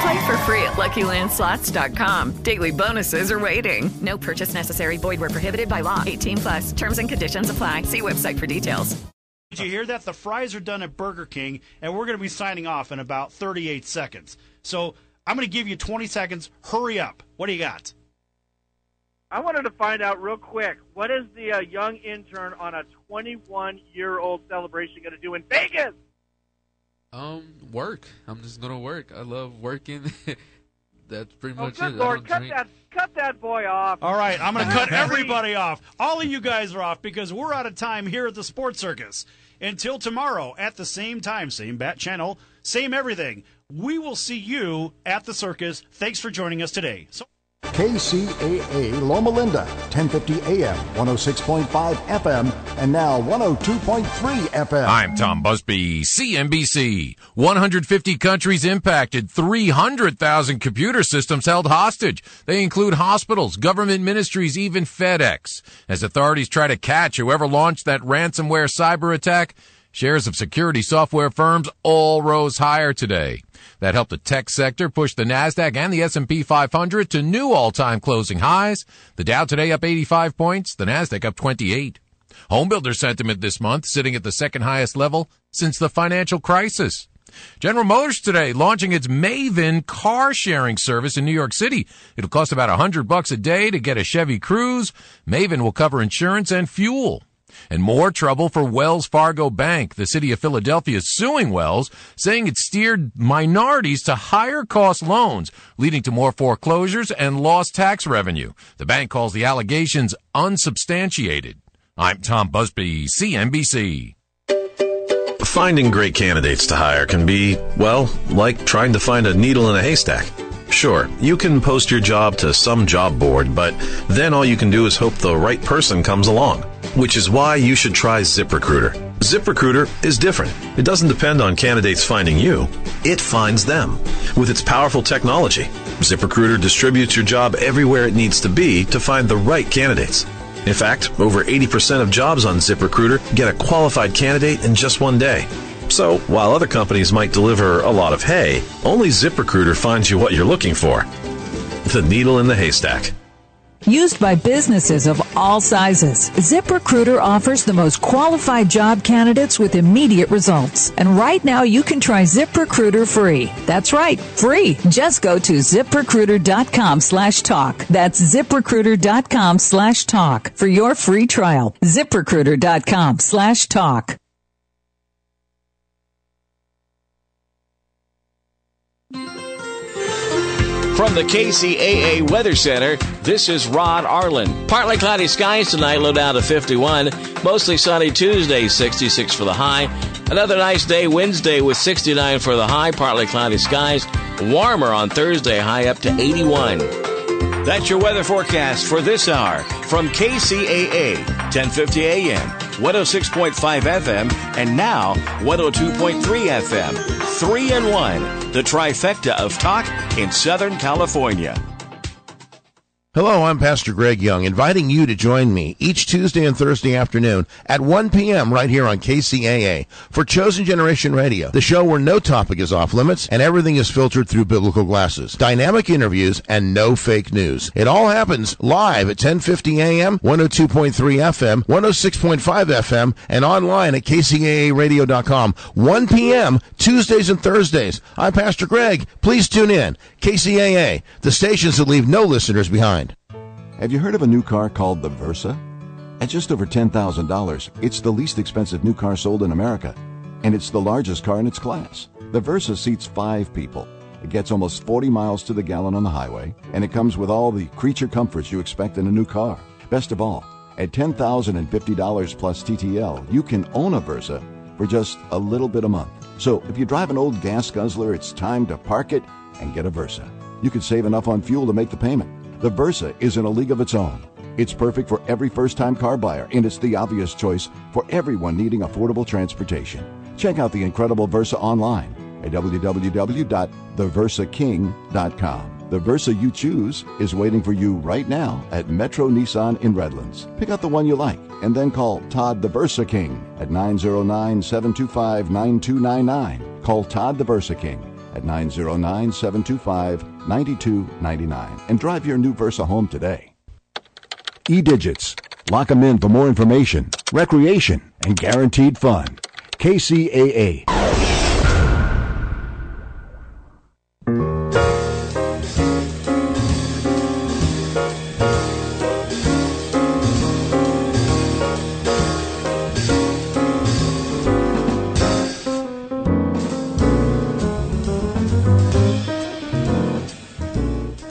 Play for free at LuckyLandSlots.com. Daily bonuses are waiting. No purchase necessary. Void where prohibited by law. 18 plus. Terms and conditions apply. See website for details. Did you hear that? The fries are done at Burger King, and we're going to be signing off in about 38 seconds. So I'm going to give you 20 seconds. Hurry up. What do you got? I wanted to find out real quick what is the uh, young intern on a 21 year old celebration going to do in Vegas? Um, work. I'm just gonna work. I love working. That's pretty Oh, much good it. lord, cut drink. that, cut that boy off. All right, I'm going to cut everybody off. All of you guys are off because we're out of time here at the Sports Circus. Until tomorrow at the same time, same bat channel, same everything. We will see you at the circus. Thanks for joining us today. So- KCAA Loma Linda, 1050 AM, 106.5 FM, and now 102.3 FM. I'm Tom Busby, CNBC. 150 countries impacted, 300,000 computer systems held hostage. They include hospitals, government ministries, even FedEx. As authorities try to catch whoever launched that ransomware cyber attack, shares of security software firms all rose higher today. That helped the tech sector push the Nasdaq and the S&P 500 to new all-time closing highs. The Dow today up 85 points, the Nasdaq up 28. Homebuilder sentiment this month sitting at the second highest level since the financial crisis. General Motors today launching its Maven car sharing service in New York City. It'll cost about hundred bucks a day to get a Chevy Cruze. Maven will cover insurance and fuel. And more trouble for Wells Fargo Bank. The city of Philadelphia is suing Wells, saying it steered minorities to higher cost loans, leading to more foreclosures and lost tax revenue. The bank calls the allegations unsubstantiated. I'm Tom Busby, CNBC. Finding great candidates to hire can be, well, like trying to find a needle in a haystack. Sure, you can post your job to some job board, but then all you can do is hope the right person comes along. Which is why you should try ZipRecruiter. ZipRecruiter is different. It doesn't depend on candidates finding you. It finds them. With its powerful technology, ZipRecruiter distributes your job everywhere it needs to be to find the right candidates. In fact, over 80% of jobs on ZipRecruiter get a qualified candidate in just one day. So, while other companies might deliver a lot of hay, only ZipRecruiter finds you what you're looking for. The needle in the haystack. Used by businesses of all sizes, ZipRecruiter offers the most qualified job candidates with immediate results. And right now you can try ZipRecruiter free. That's right, free. Just go to ziprecruiter.com slash talk. That's ziprecruiter.com slash talk for your free trial. ziprecruiter.com slash talk. From the KCAA Weather Center, this is Rod Arlen. Partly cloudy skies tonight, low down to 51. Mostly sunny Tuesday, 66 for the high. Another nice day Wednesday with 69 for the high, partly cloudy skies. Warmer on Thursday, high up to 81. That's your weather forecast for this hour from KCAA, 1050 AM, 106.5 FM, and now 102.3 FM. Three and one, the trifecta of talk in Southern California. Hello, I'm Pastor Greg Young, inviting you to join me each Tuesday and Thursday afternoon at 1 p.m. right here on KCAA for Chosen Generation Radio, the show where no topic is off limits and everything is filtered through biblical glasses. Dynamic interviews and no fake news. It all happens live at 1050 a.m., 102.3 FM, 106.5 FM, and online at kcaaradio.com. 1 p.m. Tuesdays and Thursdays. I'm Pastor Greg. Please tune in. KCAA, the stations that leave no listeners behind. Have you heard of a new car called the Versa? At just over $10,000, it's the least expensive new car sold in America, and it's the largest car in its class. The Versa seats five people. It gets almost 40 miles to the gallon on the highway, and it comes with all the creature comforts you expect in a new car. Best of all, at $10,050 plus TTL, you can own a Versa for just a little bit a month. So if you drive an old gas guzzler, it's time to park it and get a Versa. You can save enough on fuel to make the payment. The Versa is in a league of its own. It's perfect for every first time car buyer, and it's the obvious choice for everyone needing affordable transportation. Check out the incredible Versa online at www.theversaking.com. The Versa you choose is waiting for you right now at Metro Nissan in Redlands. Pick out the one you like and then call Todd the Versa King at 909 725 9299. Call Todd the Versa King at 909 725 9299 and drive your new Versa home today. E-Digits. Lock them in for more information, recreation, and guaranteed fun. KCAA.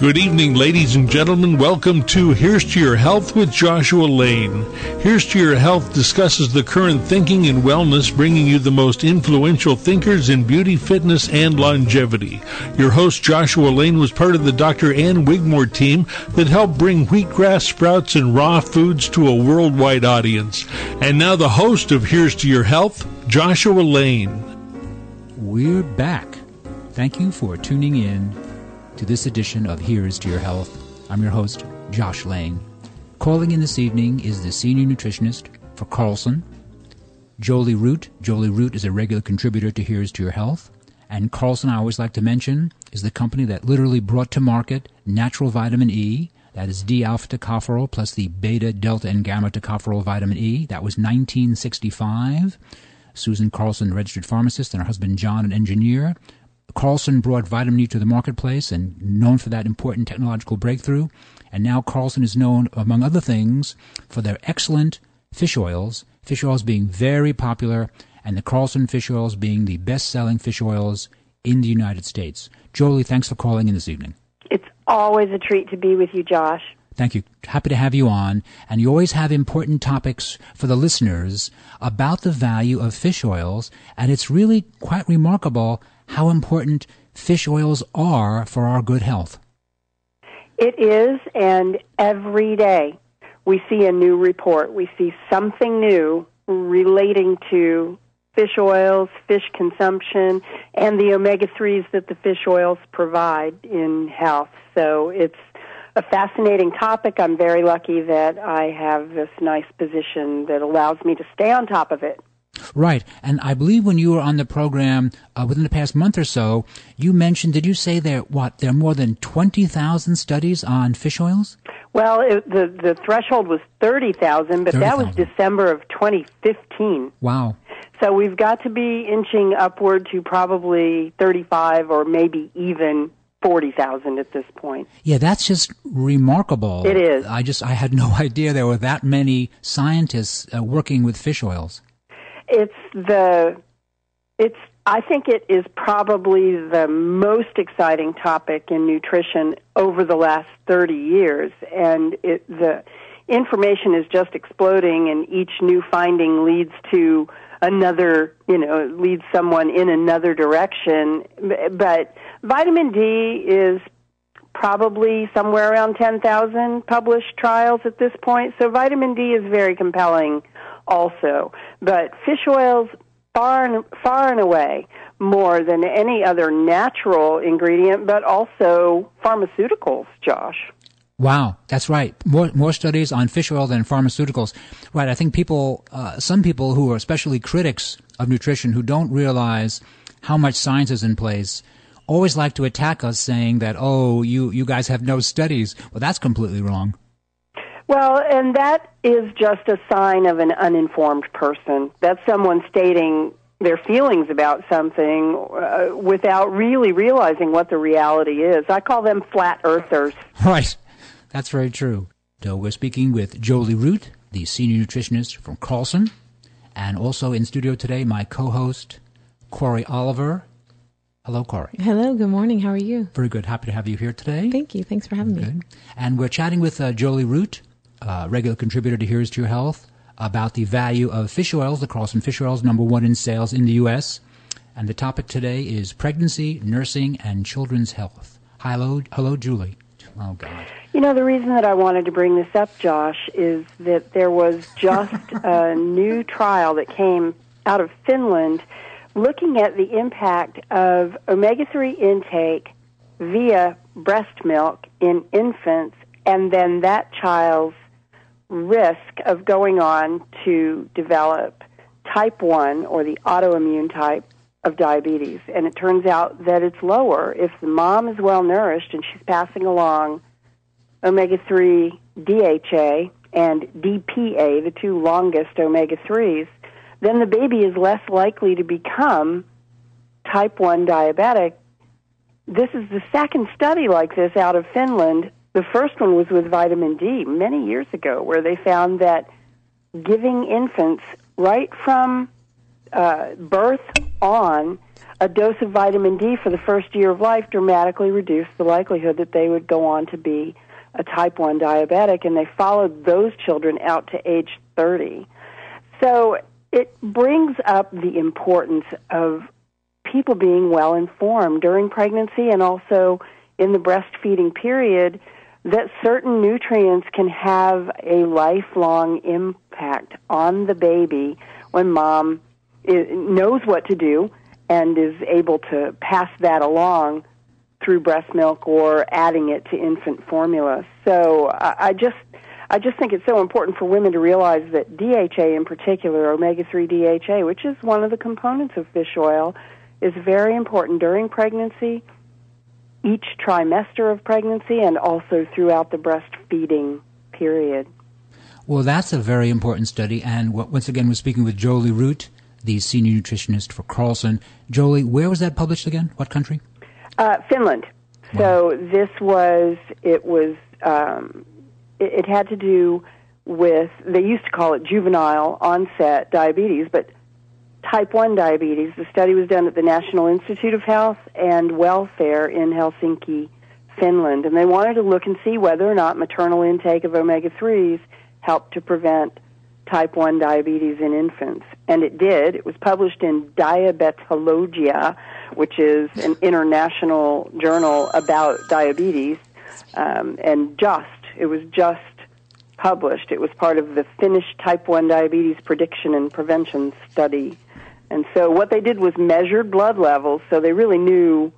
Good evening, ladies and gentlemen. Welcome to Here's to Your Health with Joshua Lane. Here's to Your Health discusses the current thinking in wellness, bringing you the most influential thinkers in beauty, fitness, and longevity. Your host, Joshua Lane, was part of the Dr. Ann Wigmore team that helped bring wheatgrass sprouts and raw foods to a worldwide audience. And now the host of Here's to Your Health, Joshua Lane. We're back. Thank you for tuning in to this edition of Here's to Your Health. I'm your host, Josh Lane. Calling in this evening is the senior nutritionist for Carlson, Jolie Root. Jolie Root is a regular contributor to Here's to Your Health. And Carlson, I always like to mention, is the company that literally brought to market natural vitamin E. That is D alpha tocopherol plus the beta, delta, and gamma tocopherol vitamin E. That was 1965. Susan Carlson, registered pharmacist, and her husband John, an engineer, Carlson brought vitamin E to the marketplace and known for that important technological breakthrough. And now Carlson is known, among other things, for their excellent fish oils, fish oils being very popular, and the Carlson fish oils being the best selling fish oils in the United States. Jolie, thanks for calling in this evening. It's always a treat to be with you, Josh. Thank you. Happy to have you on. And you always have important topics for the listeners about the value of fish oils. And it's really quite remarkable how important fish oils are for our good health. It is, and every day we see a new report. We see something new relating to fish oils, fish consumption, and the omega 3s that the fish oils provide in health. So it's a fascinating topic. I'm very lucky that I have this nice position that allows me to stay on top of it. Right. And I believe when you were on the program uh, within the past month or so, you mentioned, did you say there, what, there are more than 20,000 studies on fish oils? Well, it, the, the threshold was 30,000, but 30, that was December of 2015. Wow. So we've got to be inching upward to probably 35 or maybe even 40,000 at this point. Yeah, that's just remarkable. It is. I just I had no idea there were that many scientists uh, working with fish oils. It's the it's I think it is probably the most exciting topic in nutrition over the last 30 years. And it the information is just exploding and each new finding leads to another, you know, leads someone in another direction. But vitamin D is probably somewhere around 10,000 published trials at this point. So vitamin D is very compelling also. But fish oils far and, far and away more than any other natural ingredient, but also pharmaceuticals, Josh. Wow, that's right. More more studies on fish oil than pharmaceuticals. Right. I think people, uh, some people who are especially critics of nutrition, who don't realize how much science is in place, always like to attack us, saying that, "Oh, you you guys have no studies." Well, that's completely wrong. Well, and that is just a sign of an uninformed person. That's someone stating their feelings about something uh, without really realizing what the reality is. I call them flat earthers. Right. That's very true. So we're speaking with Jolie Root, the senior nutritionist from Carlson. And also in studio today, my co host, Corey Oliver. Hello, Corey. Hello, good morning. How are you? Very good. Happy to have you here today. Thank you. Thanks for having good. me. And we're chatting with uh, Jolie Root, uh, regular contributor to Here's to Your Health, about the value of fish oils, the Carlson fish oils, number one in sales in the U.S. And the topic today is pregnancy, nursing, and children's health. Hello, hello, Julie. Oh, God. You know, the reason that I wanted to bring this up, Josh, is that there was just a new trial that came out of Finland looking at the impact of omega 3 intake via breast milk in infants and then that child's risk of going on to develop type 1 or the autoimmune type of diabetes. And it turns out that it's lower if the mom is well nourished and she's passing along omega 3 DHA and DPA, the two longest omega 3s, then the baby is less likely to become type 1 diabetic. This is the second study like this out of Finland. The first one was with vitamin D many years ago, where they found that giving infants right from uh, birth on a dose of vitamin D for the first year of life dramatically reduced the likelihood that they would go on to be a type 1 diabetic, and they followed those children out to age 30. So it brings up the importance of people being well informed during pregnancy and also in the breastfeeding period that certain nutrients can have a lifelong impact on the baby when mom knows what to do and is able to pass that along through breast milk or adding it to infant formula. So I just I just think it's so important for women to realize that DHA in particular, omega 3 DHA, which is one of the components of fish oil, is very important during pregnancy, each trimester of pregnancy, and also throughout the breastfeeding period. Well, that's a very important study. And once again, we're speaking with Jolie Root, the senior nutritionist for Carlson. Jolie, where was that published again? What country? Uh, Finland. Wow. So this was, it was, um, it, it had to do with, they used to call it juvenile onset diabetes, but type 1 diabetes. The study was done at the National Institute of Health and Welfare in Helsinki, Finland, and they wanted to look and see whether or not maternal intake of omega 3s helped to prevent type 1 diabetes in infants. And it did. It was published in Diabetologia, which is an international journal about diabetes, um, and just, it was just published. It was part of the Finnish type 1 diabetes prediction and prevention study. And so what they did was measured blood levels, so they really knew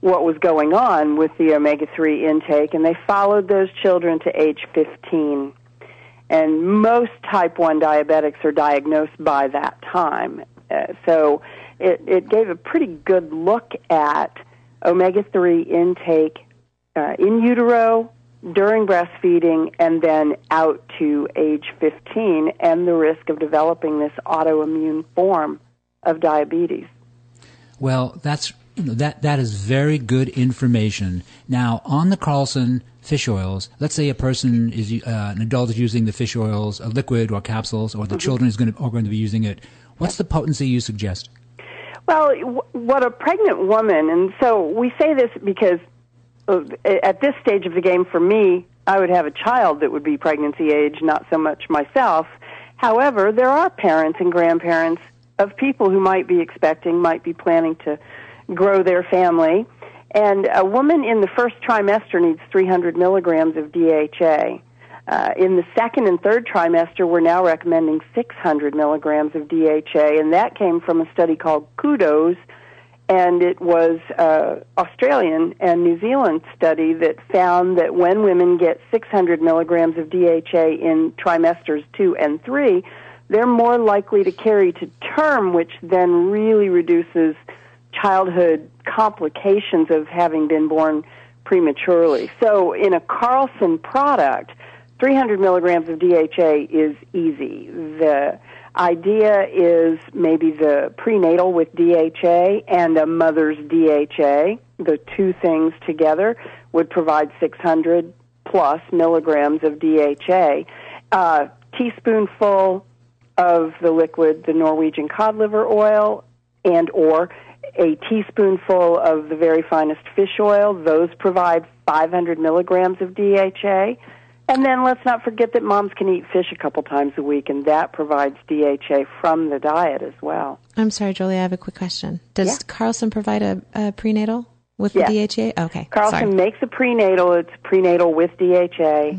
what was going on with the omega 3 intake, and they followed those children to age 15. And most type 1 diabetics are diagnosed by that time. Uh, so it, it gave a pretty good look at omega 3 intake uh, in utero, during breastfeeding, and then out to age 15, and the risk of developing this autoimmune form of diabetes. Well, that's you know, that that is very good information. Now, on the Carlson fish oils, let's say a person is uh, an adult is using the fish oils, a liquid or capsules, or the mm-hmm. children is going to, are going to be using it. What's the potency you suggest? Well, what a pregnant woman, and so we say this because at this stage of the game, for me, I would have a child that would be pregnancy age, not so much myself. However, there are parents and grandparents of people who might be expecting, might be planning to grow their family. And a woman in the first trimester needs 300 milligrams of DHA. Uh, in the second and third trimester, we're now recommending 600 milligrams of DHA, and that came from a study called KUDOS, and it was uh, Australian and New Zealand study that found that when women get 600 milligrams of DHA in trimesters two and three, they're more likely to carry to term, which then really reduces childhood complications of having been born prematurely. So, in a Carlson product, 300 milligrams of DHA is easy. The idea is maybe the prenatal with DHA and a mother's DHA. The two things together would provide 600 plus milligrams of DHA. Uh, teaspoonful of the liquid, the Norwegian cod liver oil, and or a teaspoonful of the very finest fish oil. Those provide 500 milligrams of DHA. And then let's not forget that moms can eat fish a couple times a week, and that provides DHA from the diet as well. I'm sorry, Julie. I have a quick question. Does Yeah. Carlson provide a, a prenatal with Yes. the DHA? Okay. Carlson sorry. makes a prenatal. It's prenatal with DHA,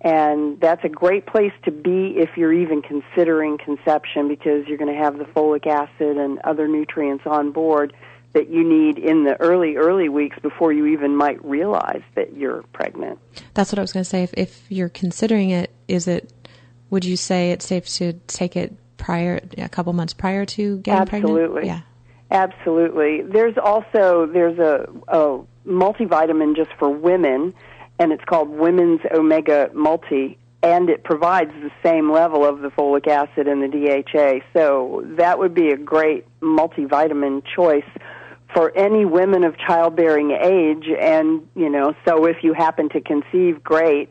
and that's a great place to be if you're even considering conception because you're going to have the folic acid and other nutrients on board that you need in the early early weeks before you even might realize that you're pregnant. That's what I was going to say. If, if you're considering it, is it? Would you say it's safe to take it prior, a couple months prior to getting pregnant? Absolutely. Yeah. Absolutely. There's also there's a, a multivitamin just for women, and it's called Women's Omega Multi, and it provides the same level of the folic acid and the DHA. So that would be a great multivitamin choice for any women of childbearing age. And you know, so if you happen to conceive, great.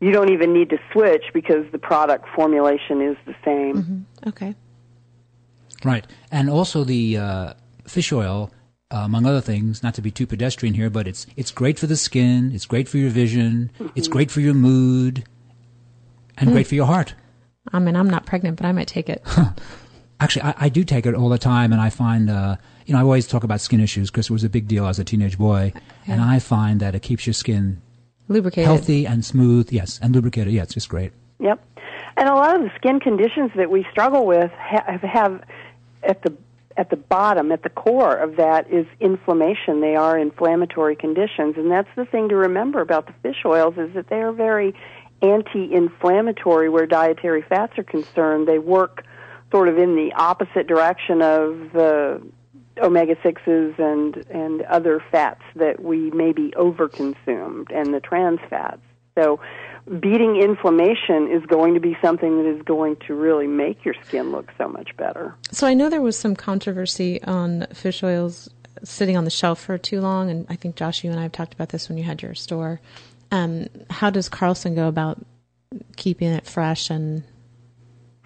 You don't even need to switch because the product formulation is the same. Okay. Right. And also the uh, fish oil, uh, among other things, not to be too pedestrian here, but it's it's great for the skin, it's great for your vision, it's Mhm. great for your mood, and Mm. great for your heart. I mean, I'm not pregnant, but I might take it. Actually, I, I do take it all the time, and I find, uh, you know, I always talk about skin issues because it was a big deal as a teenage boy, and I find that it keeps your skin Lubricated. healthy and smooth. Yes, and lubricated. Yeah, it's just great. Yep. And a lot of the skin conditions that we struggle with have, have at the at the bottom, at the core of that is inflammation. They are inflammatory conditions, and that's the thing to remember about the fish oils is that they are very anti-inflammatory where dietary fats are concerned. They work sort of in the opposite direction of the omega sixes and and other fats that we maybe overconsumed and the trans fats. So beating inflammation is going to be something that is going to really make your skin look so much better. So I know there was some controversy on fish oils sitting on the shelf for too long, and I think Josh, you and I have talked about this when you had your store. Um, how does Carlson go about keeping it fresh and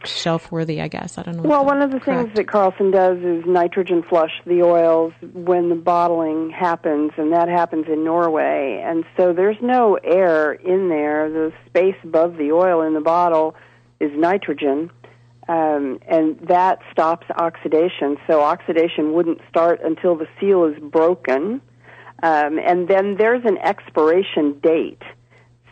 shelf worthy? I guess I don't know. Well, one of the correct. things that Carlson does is nitrogen flush the oils when the bottling happens, and that happens in Norway. And so there's no air in there. The space above the oil in the bottle is nitrogen, um, and that stops oxidation. So oxidation wouldn't start until the seal is broken. Um, and then there's an expiration date.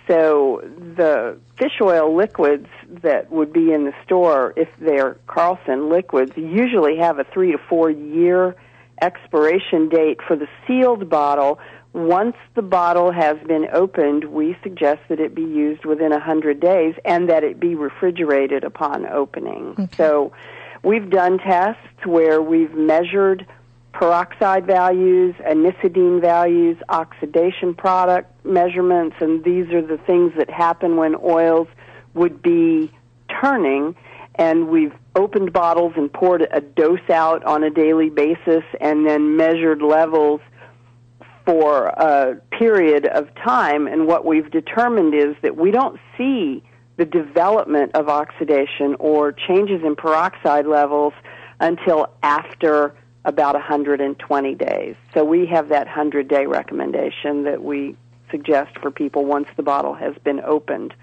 So the fish oil liquids that would be in the store, if they're Carlson liquids, usually have a three to four year expiration date for the sealed bottle. Once the bottle has been opened, we suggest that it be used within a 100 days and that it be refrigerated upon opening. So we've done tests where we've measured peroxide values, anisidine values, oxidation product measurements, and these are the things that happen when oils would be turning. And we've opened bottles and poured a dose out on a daily basis and then measured levels for a period of time. And what we've determined is that we don't see the development of oxidation or changes in peroxide levels until after about 120 days. So we have that 100 day recommendation that we suggest for people once the bottle has been opened.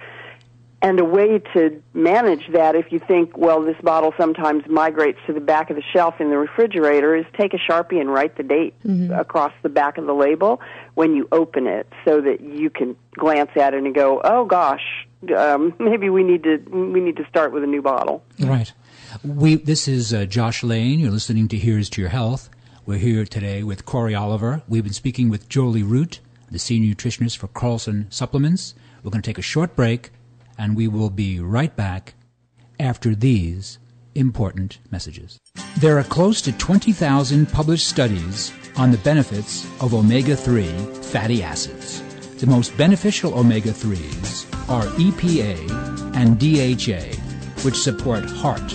And a way to manage that, if you think, well, this bottle sometimes migrates to the back of the shelf in the refrigerator, is take a Sharpie and write the date across the back of the label when you open it so that you can glance at it and go, oh gosh, um, maybe we need to, we need to start with a new bottle. Right. We. This is uh, Josh Lane. You're listening to Here's to Your Health. We're here today with Corey Oliver. We've been speaking with Jolie Root, the senior nutritionist for Carlson Supplements. We're going to take a short break, and we will be right back after these important messages. There are close to 20,000 published studies on the benefits of omega 3 fatty acids. The most beneficial omega 3s are EPA and DHA, which support heart,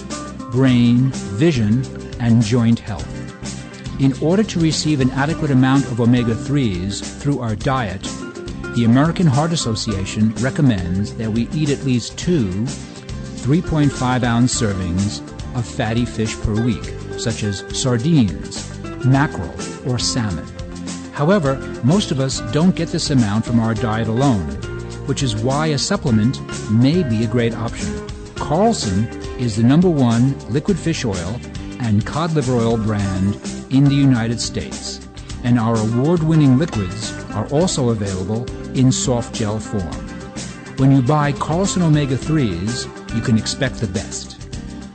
brain, vision, and joint health. In order to receive an adequate amount of omega 3s through our diet, the American Heart Association recommends that we eat at least two 3.5 ounce servings of fatty fish per week, such as sardines, mackerel, or salmon. However, most of us don't get this amount from our diet alone, which is why a supplement may be a great option. Carlson is the number one liquid fish oil and cod liver oil brand in the United States, and our award winning liquids are also available in soft gel form. When you buy Carlson Omega 3s, you can expect the best.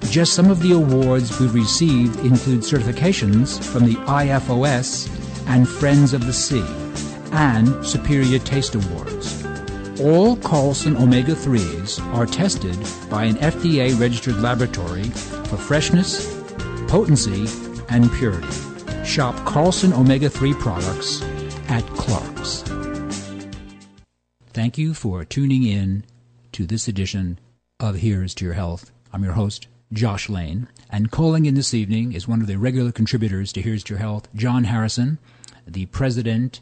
Just some of the awards we've received include certifications from the IFOS and Friends of the Sea, and Superior Taste Awards. All Carlson Omega 3s are tested by an FDA registered laboratory for freshness, potency, and purity. Shop Carlson Omega 3 products at Clark's. Thank you for tuning in to this edition of Here's to Your Health. I'm your host, Josh Lane, and calling in this evening is one of the regular contributors to Here's to Your Health, John Harrison, the president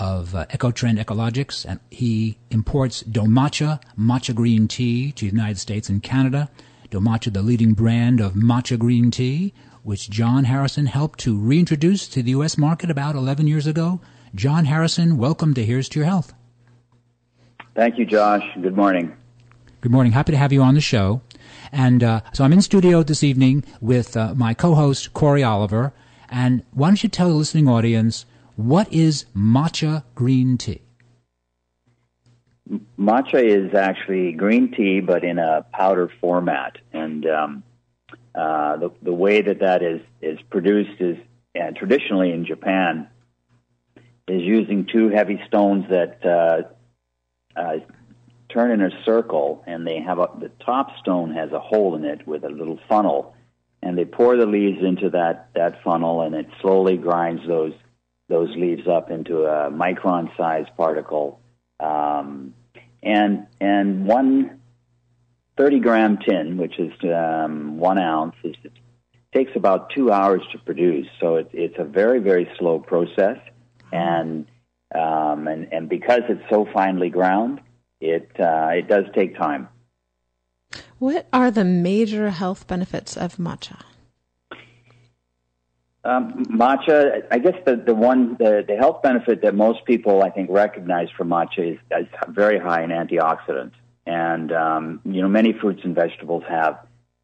of uh, EcoTrend Ecologics, and he imports DoMatcha matcha green tea to the United States and Canada. DoMatcha, the leading brand of matcha green tea, which John Harrison helped to reintroduce to the U.S. market about 11 years ago. John Harrison, welcome to Here's to Your Health. Thank you, Josh. Good morning. Good morning. Happy to have you on the show. And uh, so I'm in studio this evening with uh, my co-host Corey Oliver. And why don't you tell the listening audience what is matcha green tea? Matcha is actually green tea, but in a powder format. And um, uh, the the way that that is is produced is and traditionally in Japan is using two heavy stones that uh, uh, turn in a circle, and they have a, the top stone has a hole in it with a little funnel, and they pour the leaves into that that funnel, and it slowly grinds those those leaves up into a micron sized particle, um, and and one 30 gram tin, which is um, one ounce, is, takes about two hours to produce. So it, it's a very very slow process, and um, and and because it's so finely ground, it uh, it does take time. What are the major health benefits of matcha? Um, matcha, I guess the, the one the, the health benefit that most people I think recognize from matcha is, is very high in antioxidants, and um, you know many fruits and vegetables have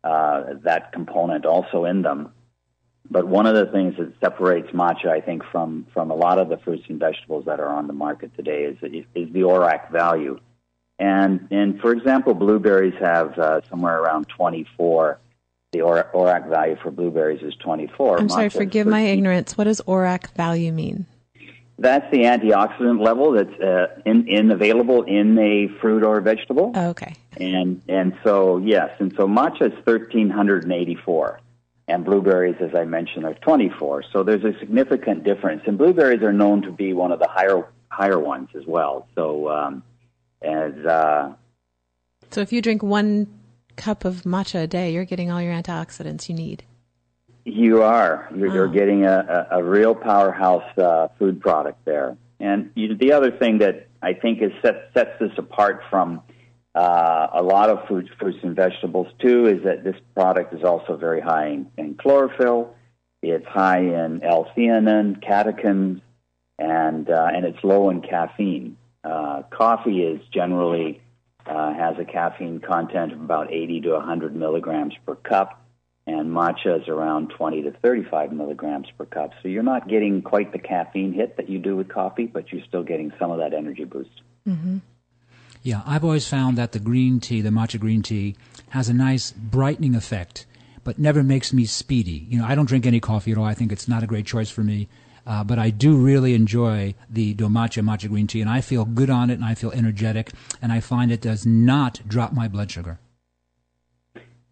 uh, that component also in them. But one of the things that separates matcha, I think, from from a lot of the fruits and vegetables that are on the market today is is the ORAC value. And and for example, blueberries have uh, somewhere around 24. The or- ORAC value for blueberries is 24. I'm sorry, forgive my ignorance. What does ORAC value mean? That's the antioxidant level that's uh, in, in available in a fruit or vegetable. Oh, okay. And and so yes, and so matcha is 1384 and blueberries, as I mentioned, are 24. So there's a significant difference. And blueberries are known to be one of the higher higher ones as well. So um, as uh, so, if you drink one cup of matcha a day, you're getting all your antioxidants you need. You are. You're, oh. you're getting a, a, a, real powerhouse uh, food product there. And you, the other thing that I think is set, sets this apart from uh, a lot of fruits, fruits and vegetables too is that this product is also very high in, in chlorophyll. It's high in L-theanine, catechins, and uh, and it's low in caffeine. Uh, coffee is generally uh, has a caffeine content of about 80 to 100 milligrams per cup, and matcha is around 20 to 35 milligrams per cup. So you're not getting quite the caffeine hit that you do with coffee, but you're still getting some of that energy boost. Mm-hmm. Yeah, I've always found that the green tea, the matcha green tea, has a nice brightening effect, but never makes me speedy. You know, I don't drink any coffee at all. I think it's not a great choice for me. Uh, but I do really enjoy the DoMatcha matcha green tea, and I feel good on it, and I feel energetic, and I find it does not drop my blood sugar.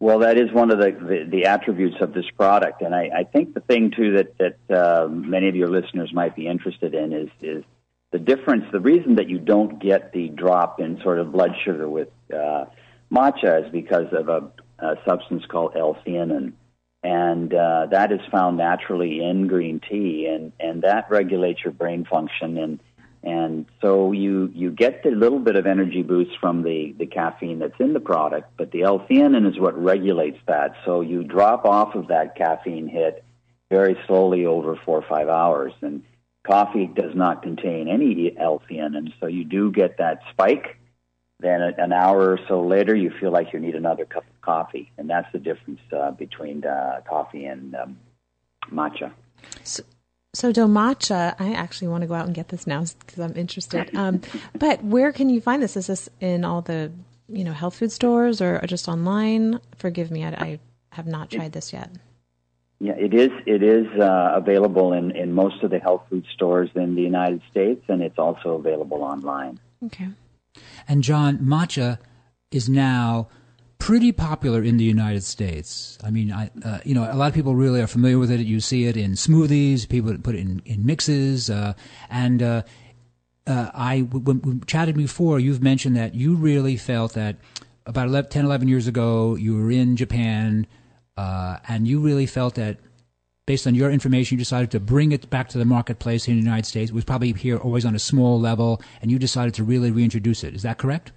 Well, that is one of the, the, the attributes of this product, and I, I think the thing too that that uh, many of your listeners might be interested in is is the difference. The reason that you don't get the drop in sort of blood sugar with uh, matcha is because of a, a substance called L-theanine and uh, that is found naturally in green tea, and and that regulates your brain function and And so you, you get the little bit of energy boost from the, the caffeine that's in the product, but the L-theanine is what regulates that. So you drop off of that caffeine hit very slowly over four or five hours. And coffee does not contain any L-theanine, so you do get that spike. Then an hour or so later, you feel like you need another cup of coffee, and that's the difference uh, between uh, coffee and um, matcha. So, so do matcha. I actually want to go out and get this now because I'm interested. Um, but where can you find this? Is this in all the you know health food stores or, just online? Forgive me, I, I, have not tried this yet. Yeah, it is. It is uh, available in, in most of the health food stores in the United States, and it's also available online. Okay. And John, matcha is now pretty popular in the United States. I mean, I, uh, you know, a lot of people really are familiar with it. You see it in smoothies. People put it in, in mixes. Uh, and uh, uh I, when we chatted before, you've mentioned that you really felt that about 11, 10, 11 years ago, you were in Japan, uh, and you really felt that based on your information, you decided to bring it back to the marketplace in the United States. It was probably here always on a small level, and you decided to really reintroduce it. Is that correct?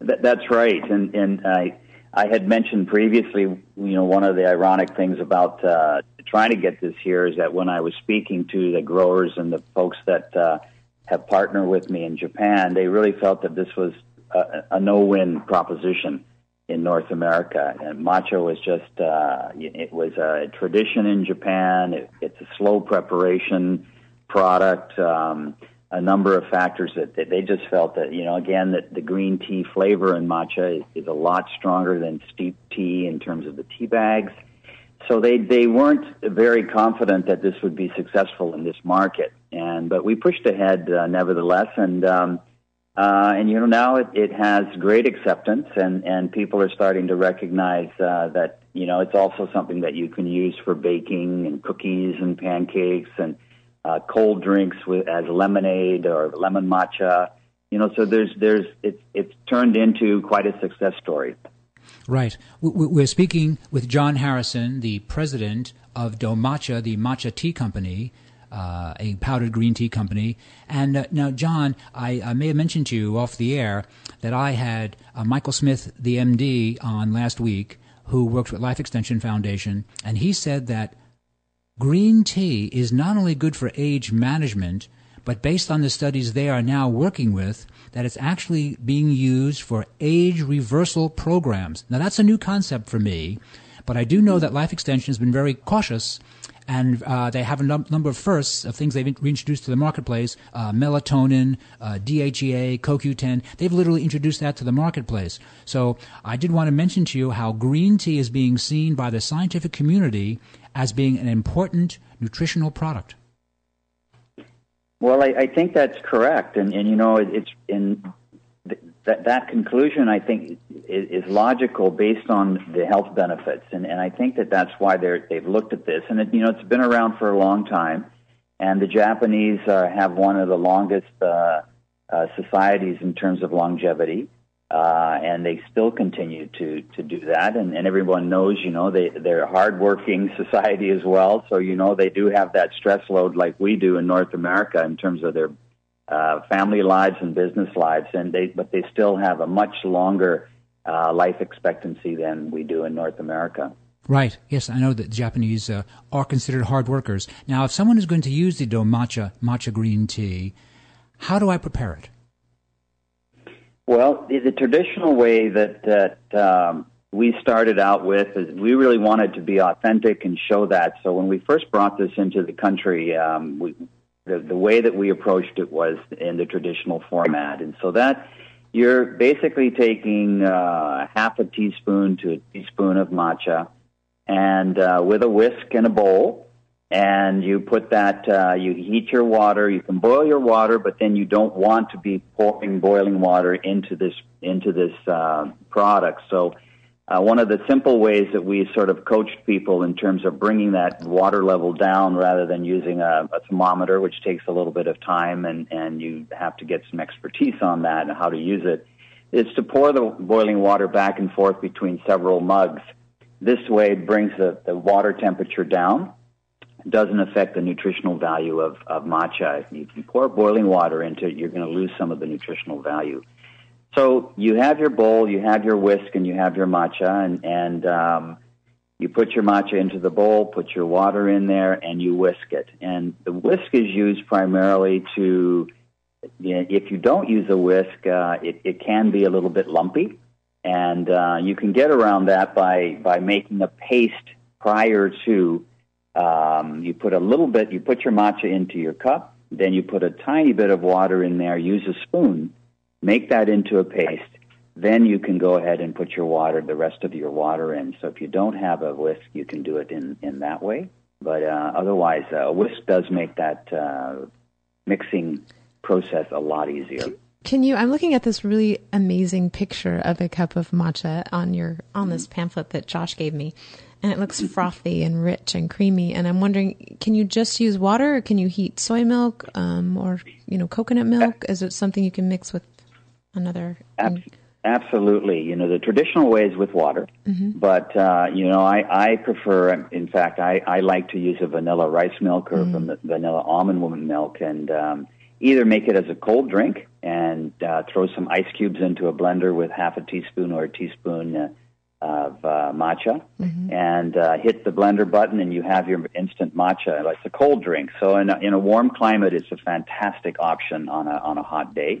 That, that's right, and and I I had mentioned previously, you know, one of the ironic things about uh, trying to get this here is that when I was speaking to the growers and the folks that uh, have partnered with me in Japan, they really felt that this was a, a no-win proposition in North America. And matcha was just uh, it was a tradition in Japan. It, it's a slow preparation product. Um, a number of factors that, that they just felt that you know again that the green tea flavor in matcha is, is a lot stronger than steep tea in terms of the tea bags. So they they weren't very confident that this would be successful in this market, and but we pushed ahead uh, nevertheless, and um, uh, and you know now it, it has great acceptance, and and people are starting to recognize uh, that you know it's also something that you can use for baking and cookies and pancakes and uh, cold drinks with as lemonade or lemon matcha. You know, so there's there's it's it's turned into quite a success story. Right. We're speaking with John Harrison, the president of DoMatcha, the matcha tea company. Uh, a powdered green tea company. And uh, now, John, I, I, may have mentioned to you off the air that I had uh, Michael Smith, the MD, on last week, who works with Life Extension Foundation, and he said that Green tea is not only good for age management, but based on the studies they are now working with, that it's actually being used for age reversal programs. Now, that's a new concept for me, but I do know that Life Extension has been very cautious and uh, they have a num- number of firsts of things they've reintroduced to the marketplace uh, melatonin, uh, DHEA, CoQ10. They've literally introduced that to the marketplace. So I did want to mention to you how green tea is being seen by the scientific community as being an important nutritional product. Well, I, I think that's correct, and and you know it, it's in that that conclusion. I think is, is, logical based on the health benefits, and and I think that that's why they're they've looked at this, and it, you know it's been around for a long time, and the Japanese uh, have one of the longest uh, uh, societies in terms of longevity uh, and they still continue to to do that. And, and everyone knows, you know, they they're a hardworking society as well. So you know, they do have that stress load like we do in North America in terms of their uh, family lives and business lives. And they but they still have a much longer uh, life expectancy than we do in North America. Right. Yes, I know that the Japanese uh, are considered hard workers. Now, if someone is going to use the DoMatcha matcha green tea, how do I prepare it? Well, the, the traditional way that that um, we started out with is we really wanted to be authentic and show that. So when we first brought this into the country, um, we, the, the way that we approached it was in the traditional format, and so that you're basically taking uh, half a teaspoon to a teaspoon of matcha, and uh, with a whisk and a bowl, and you put that uh, you heat your water. You can boil your water but then you don't want to be pouring boiling water into this into this uh, product. So uh, one of the simple ways that we sort of coached people in terms of bringing that water level down rather than using a, a thermometer which takes a little bit of time and and you have to get some expertise on that and how to use it is to pour the boiling water back and forth between several mugs this way it brings the, the water temperature down doesn't affect the nutritional value of, of matcha. If you pour boiling water into it, you're going to lose some of the nutritional value. So you have your bowl, you have your whisk, and you have your matcha, and, and um, you put your matcha into the bowl, put your water in there, and you whisk it. And the whisk is used primarily to, if you don't use a whisk, uh, it, it can be a little bit lumpy. And uh, you can get around that by, by making a paste prior to um, you put a little bit, you put your matcha into your cup, then you put a tiny bit of water in there, use a spoon, make that into a paste, then you can go ahead and put your water, the rest of your water in. So if you don't have a whisk, you can do it in, in that way. But uh, otherwise, uh, a whisk does make that uh, mixing process a lot easier. Can you? I'm looking at this really amazing picture of a cup of matcha on your on this pamphlet that Josh gave me, and it looks frothy and rich and creamy. And I'm wondering, can you just use water, or can you heat soy milk, um, or you know, coconut milk? Is it something you can mix with another? Ab- absolutely. You know, the traditional way is with water, Mhm. but uh, you know, I, I prefer. In fact, I, I like to use a vanilla rice milk or Mm. van- vanilla almond milk, and um, either make it as a cold drink and uh, throw some ice cubes into a blender with half a teaspoon or a teaspoon. Uh, of uh, matcha and uh, hit the blender button, and you have your instant matcha. It's a cold drink, so in a, in a warm climate, it's a fantastic option on a on a hot day.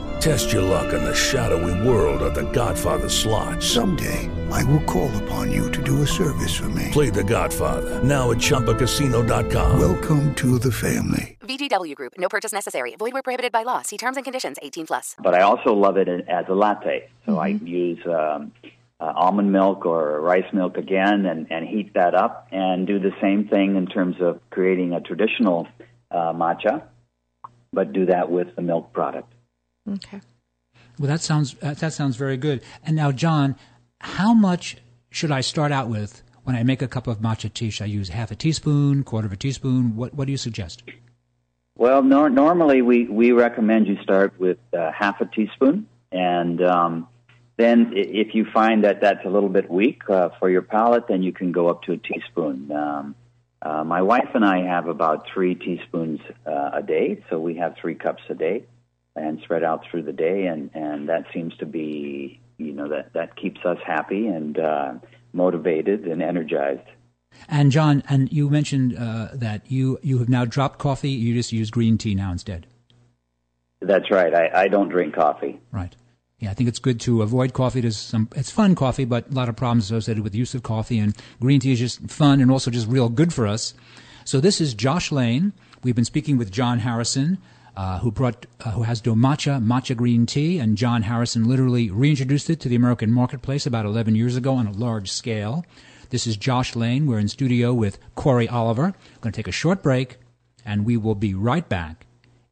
Test your luck in the shadowy world of The Godfather slot. Someday, I will call upon you to do a service for me. Play The Godfather now at ChumbaCasino.com. Welcome to the family. VGW Group. No purchase necessary. Void where prohibited by law. See terms and conditions. 18 plus. but I also love it as a latte. So I use um, uh, almond milk or rice milk again and, and heat that up and do the same thing in terms of creating a traditional uh, matcha, but do that with the milk product. Okay. Well, that sounds uh, that sounds very good. And now, John, how much should I start out with when I make a cup of matcha tea? Should I use half a teaspoon, quarter of a teaspoon? What What do you suggest? Well, nor- normally we, we recommend you start with uh, half a teaspoon, and um, then if you find that that's a little bit weak uh, for your palate, then you can go up to a teaspoon. Um, uh, my wife and I have about three teaspoons uh, a day, so we have three cups a day, and spread out through the day, and, and that seems to be, you know, that, that keeps us happy and uh, motivated and energized. And John, and you mentioned uh, that you you have now dropped coffee. You just use green tea now instead. That's right. I, I don't drink coffee. Right. Yeah, I think it's good to avoid coffee. There's some, it's fun coffee, but a lot of problems associated with the use of coffee. And green tea is just fun and also just real good for us. So this is Josh Lane. We've been speaking with John Harrison, uh, who brought, uh, who has DoMatcha matcha green tea, and John Harrison literally reintroduced it to the American marketplace about 11 years ago on a large scale. This is Josh Lane. We're in studio with Corey Oliver. We're going to take a short break, and we will be right back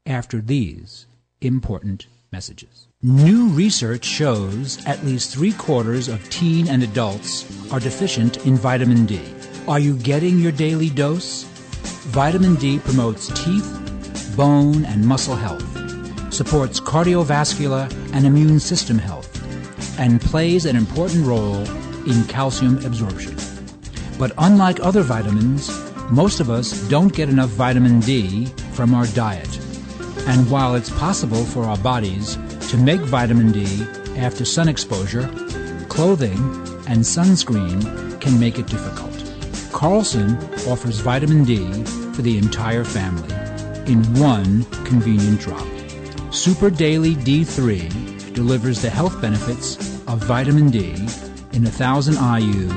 after these important messages. New research shows at least three quarters of teen and adults are deficient in vitamin D. Are you getting your daily dose? Vitamin D promotes teeth, bone, and muscle health, supports cardiovascular and immune system health, and plays an important role in calcium absorption. But unlike other vitamins, most of us don't get enough vitamin D from our diet. And while it's possible for our bodies to make vitamin D after sun exposure, clothing and sunscreen can make it difficult. Carlson offers vitamin D for the entire family in one convenient drop. Super Daily D3 delivers the health benefits of vitamin D in 1000 IU,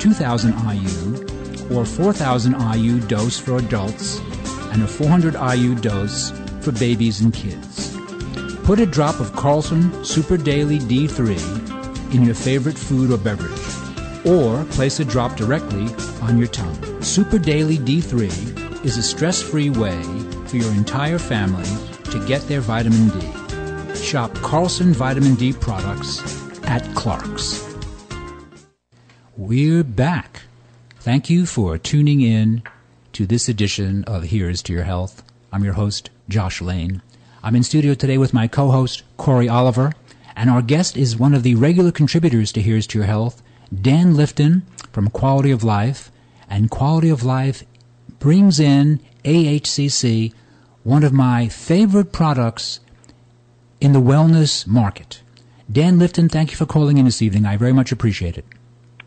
2000 IU, or 4000 IU dose for adults and a 400 IU dose for babies and kids. Put a drop of Carlson Super Daily D3 in your favorite food or beverage, or place a drop directly on your tongue. Super Daily D3 is a stress free way for your entire family to get their vitamin D. Shop Carlson Vitamin D products at Clark's. We're back. Thank you for tuning in to this edition of Here's to Your Health. I'm your host, Josh Lane. I'm in studio today with my co-host, Corey Oliver, and our guest is one of the regular contributors to Here's to Your Health, Dan Lifton from Quality of Life. And Quality of Life brings in AHCC, one of my favorite products in the wellness market. Dan Lifton, thank you for calling in this evening. I very much appreciate it.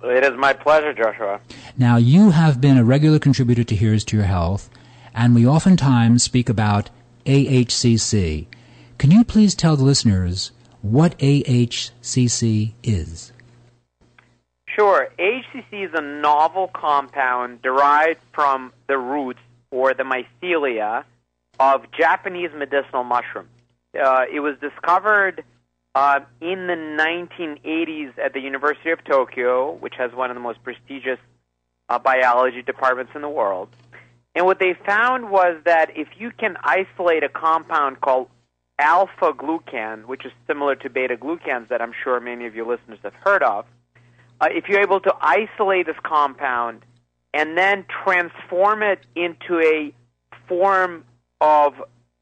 It is my pleasure, Joshua. Now, you have been a regular contributor to Here's to Your Health, and we oftentimes speak about AHCC. Can you please tell the listeners what AHCC is? Sure. AHCC is a novel compound derived from the roots or the mycelia of Japanese medicinal mushrooms. Uh, it was discovered uh, in the 1980s at the University of Tokyo, which has one of the most prestigious uh, biology departments in the world. And what they found was that if you can isolate a compound called alpha glucan, which is similar to beta glucans that I'm sure many of your listeners have heard of, uh, if you're able to isolate this compound and then transform it into a form of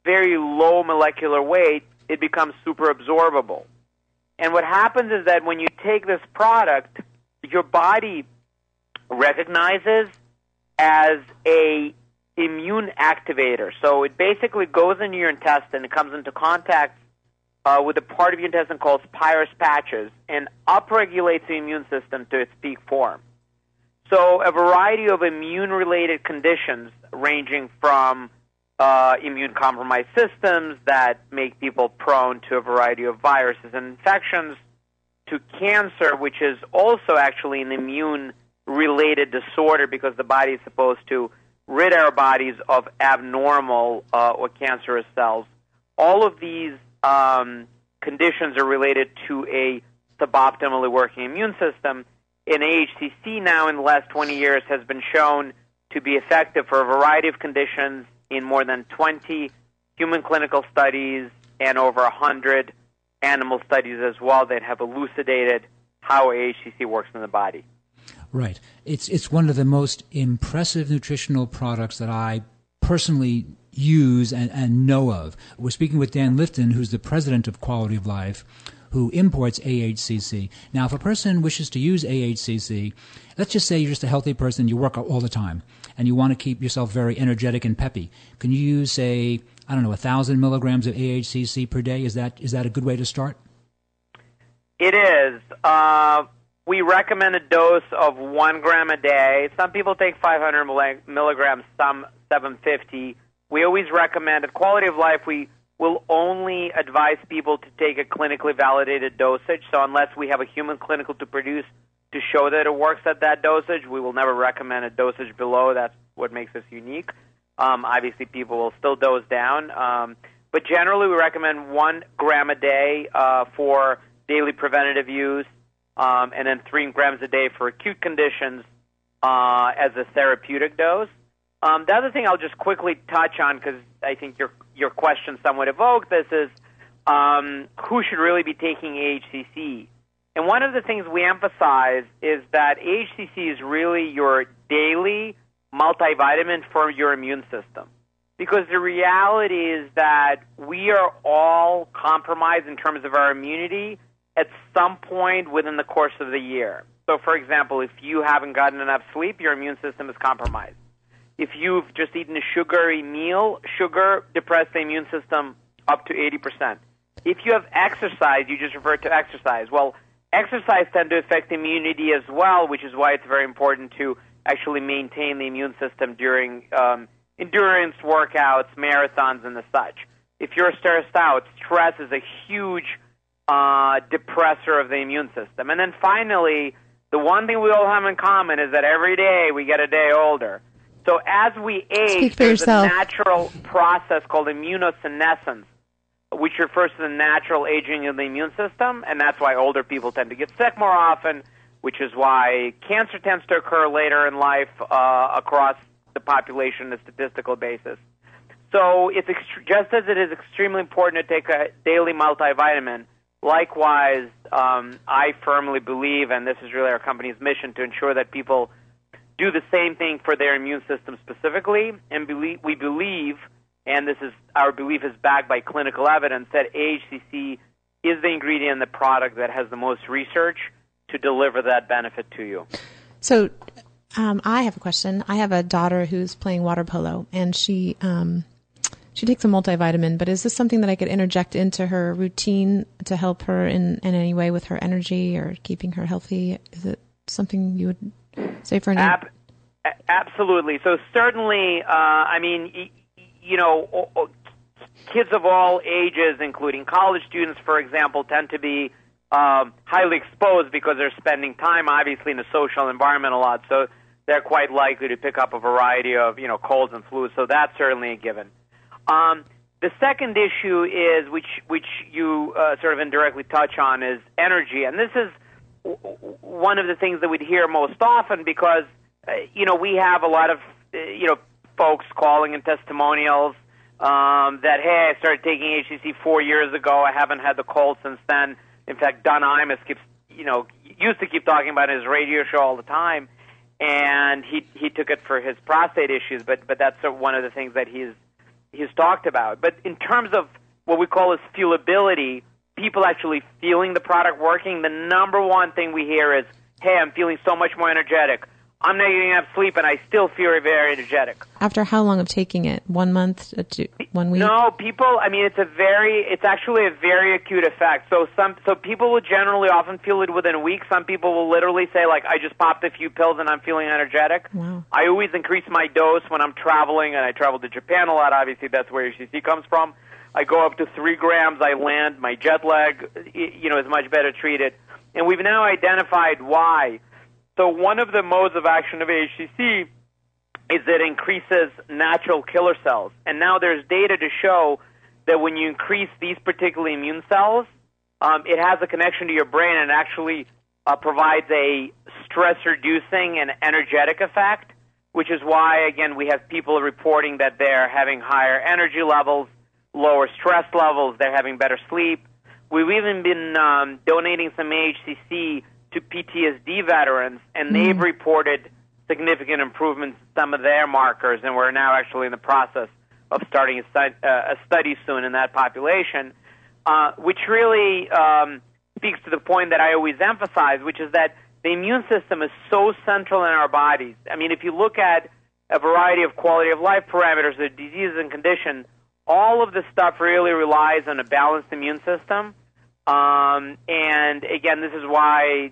very low molecular weight, it becomes super absorbable. And what happens is that when you take this product, your body recognizes as a immune activator. So it basically goes into your intestine, it comes into contact uh, with a part of your intestine called Peyer's patches and upregulates the immune system to its peak form. So a variety of immune-related conditions ranging from uh, immune compromised systems that make people prone to a variety of viruses and infections, to cancer, which is also actually an immune related disorder because the body is supposed to rid our bodies of abnormal uh, or cancerous cells. All of these um, conditions are related to a suboptimally working immune system. And AHCC now in the last 20 years has been shown to be effective for a variety of conditions in more than 20 human clinical studies and over 100 animal studies as well that have elucidated how AHCC works in the body. Right. It's it's one of the most impressive nutritional products that I personally use and, and know of. We're speaking with Dan Lifton, who's the president of Quality of Life, who imports AHCC. Now, if a person wishes to use AHCC, let's just say you're just a healthy person, you work all the time, and you want to keep yourself very energetic and peppy. Can you use, say, I don't know, a thousand milligrams of AHCC per day? Is that is that a good way to start? It is. Uh, we recommend a dose of one gram a day. Some people take 500 milligrams, some 750. We always recommend at Quality of Life, we will only advise people to take a clinically validated dosage. So unless we have a human clinical to produce to show that it works at that dosage, we will never recommend a dosage below. That's what makes us unique. Um, obviously, people will still dose down. Um, but generally, we recommend one gram a day uh, for daily preventative use, um, and then three grams a day for acute conditions uh, as a therapeutic dose. Um, the other thing I'll just quickly touch on, because I think your your question somewhat evoked this, is um, who should really be taking AHCC? And one of the things we emphasize is that HCC is really your daily multivitamin for your immune system. Because the reality is that we are all compromised in terms of our immunity at some point within the course of the year. So, for example, if you haven't gotten enough sleep, your immune system is compromised. If you've just eaten a sugary meal, sugar depresses the immune system up to 80%. If you have exercise, you just refer to exercise. Well, exercise tend to affect immunity as well, which is why it's very important to actually maintain the immune system during um, endurance workouts, marathons, and the such. If you're stressed out, stress is a huge uh, depressor of the immune system. And then finally, the one thing we all have in common is that every day we get a day older. So as we age, there's yourself. a natural process called immunosenescence, which refers to the natural aging of the immune system, and that's why older people tend to get sick more often, which is why cancer tends to occur later in life uh, across the population on a statistical basis. So it's ext- just as it is extremely important to take a daily multivitamin. Likewise, um, I firmly believe, and this is really our company's mission, to ensure that people do the same thing for their immune system specifically. And belie- we believe, and this is our belief is backed by clinical evidence, that AHCC is the ingredient in the product that has the most research to deliver that benefit to you. So, um, I have a question. I have a daughter who's playing water polo, and she um, she takes a multivitamin. But is this something that I could interject into her routine to help her in, in any way with her energy or keeping her healthy? Is it something you would say for an Ab- absolutely. So certainly, uh, I mean, y- you know, kids of all ages, including college students, for example, tend to be um, highly exposed because they're spending time, obviously, in the social environment a lot. So they're quite likely to pick up a variety of, you know, colds and flus. So that's certainly a given. Um, the second issue is, which which you uh, sort of indirectly touch on, is energy, and this is w- one of the things that we'd hear most often because uh, you know we have a lot of uh, you know folks calling in testimonials um, that hey I started taking HCC four years ago I haven't had the cold since then. In fact, Don Imus keeps you know used to keep talking about his radio show all the time, and he he took it for his prostate issues. But but that's one of the things that he's he's talked about. But in terms of what we call as feelability, people actually feeling the product working, the number one thing we hear is, "Hey, I'm feeling so much more energetic. I'm not getting enough sleep, and I still feel very energetic." after how long of taking it? One month, uh, two, one week? No, people. I mean, it's a very. It's actually a very acute effect. So some. So people will generally often feel it within a week. Some people will literally say, like, I just popped a few pills and I'm feeling energetic. Wow. I always increase my dose when I'm traveling, and I travel to Japan a lot. Obviously, that's where HCC comes from. I go up to three grams. I land. My jet lag, you know, is much better treated. And we've now identified why. So one of the modes of action of HCC is it increases natural killer cells. And now there's data to show that when you increase these particular immune cells, um, it has a connection to your brain and actually uh, provides a stress reducing and energetic effect, which is why, again, we have people reporting that they're having higher energy levels, lower stress levels, they're having better sleep. We've even been um, donating some AHCC to PTSD veterans, and they've reported significant improvements in some of their markers, and we're now actually in the process of starting a, uh, a study soon in that population, uh, which really um, speaks to the point that I always emphasize, which is that the immune system is so central in our bodies. I mean, if you look at a variety of quality of life parameters, the diseases and condition, all of this stuff really relies on a balanced immune system. Um, and again, this is why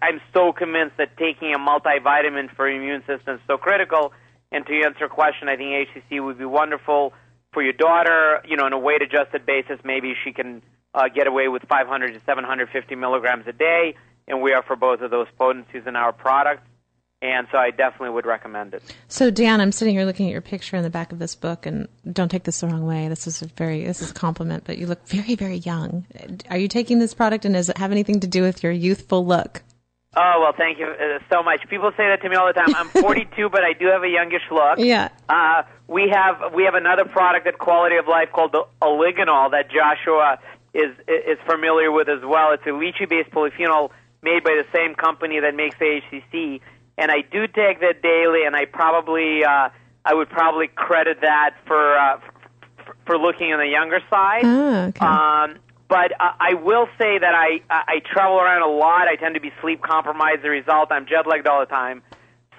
I'm so convinced that taking a multivitamin for immune system is so critical. And to answer your question, I think HCC would be wonderful for your daughter. You know, on a weight-adjusted basis, maybe she can uh, get away with 500 to 750 milligrams a day, and we offer both of those potencies in our product. And so I definitely would recommend it. So, Dan, I'm sitting here looking at your picture in the back of this book, and don't take this the wrong way. This is a very this is a compliment, but you look very, very young. Are you taking this product, and does it have anything to do with your youthful look? Oh well, thank you uh, so much. People say that to me all the time. I'm 42, but I do have a youngish look. Yeah. Uh, we have we have another product at Quality of Life called the Oligonol that Joshua is is familiar with as well. It's a lychee-based polyphenol made by the same company that makes AHCC, and I do take that daily. And I probably uh, I would probably credit that for uh, for, for looking on the younger side. Ah, okay. Um, but uh, I will say that I, I I travel around a lot. I tend to be sleep compromised. The result, I'm jet lagged all the time.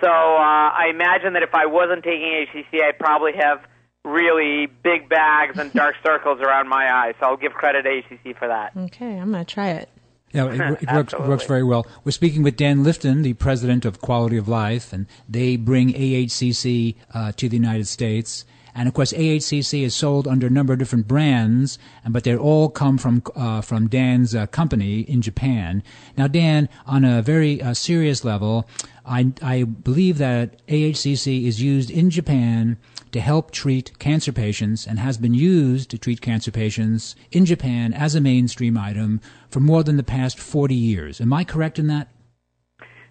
So uh, I imagine that if I wasn't taking HCC, I'd probably have really big bags and dark circles around my eyes. So I'll give credit to HCC for that. Okay, I'm going to try it. Yeah, it, it works, works very well. We're speaking with Dan Lifton, the president of Quality of Life, and they bring AHCC uh, to the United States. And of course, AHCC is sold under a number of different brands, but they all come from uh, from Dan's uh, company in Japan. Now, Dan, on a very uh, serious level, I, I believe that AHCC is used in Japan to help treat cancer patients and has been used to treat cancer patients in Japan as a mainstream item for more than the past 40 years. Am I correct in that?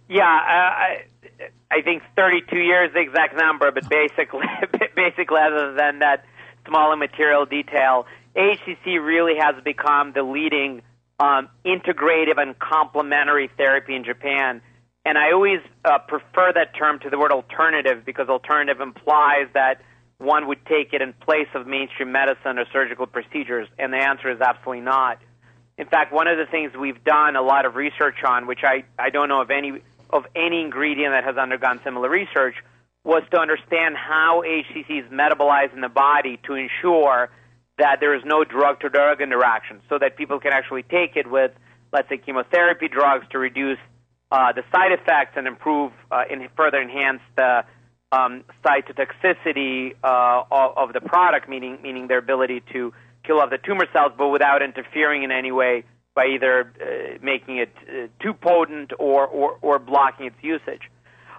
Yeah, uh, I, I think 32 years is the exact number, but basically, basically, other than that small immaterial detail, AHCC really has become the leading um, integrative and complementary therapy in Japan. And I always uh, prefer that term to the word alternative because alternative implies that one would take it in place of mainstream medicine or surgical procedures, and the answer is absolutely not. In fact, one of the things we've done a lot of research on, which I, I don't know of any of any ingredient that has undergone similar research, was to understand how HCC is metabolized in the body to ensure that there is no drug to drug interaction, so that people can actually take it with, let's say, chemotherapy drugs to reduce uh, the side effects and improve uh, and further enhance the um, cytotoxicity uh, of, of the product, meaning meaning their ability to kill off the tumor cells, but without interfering in any way by either uh, making it uh, too potent or, or, or blocking its usage.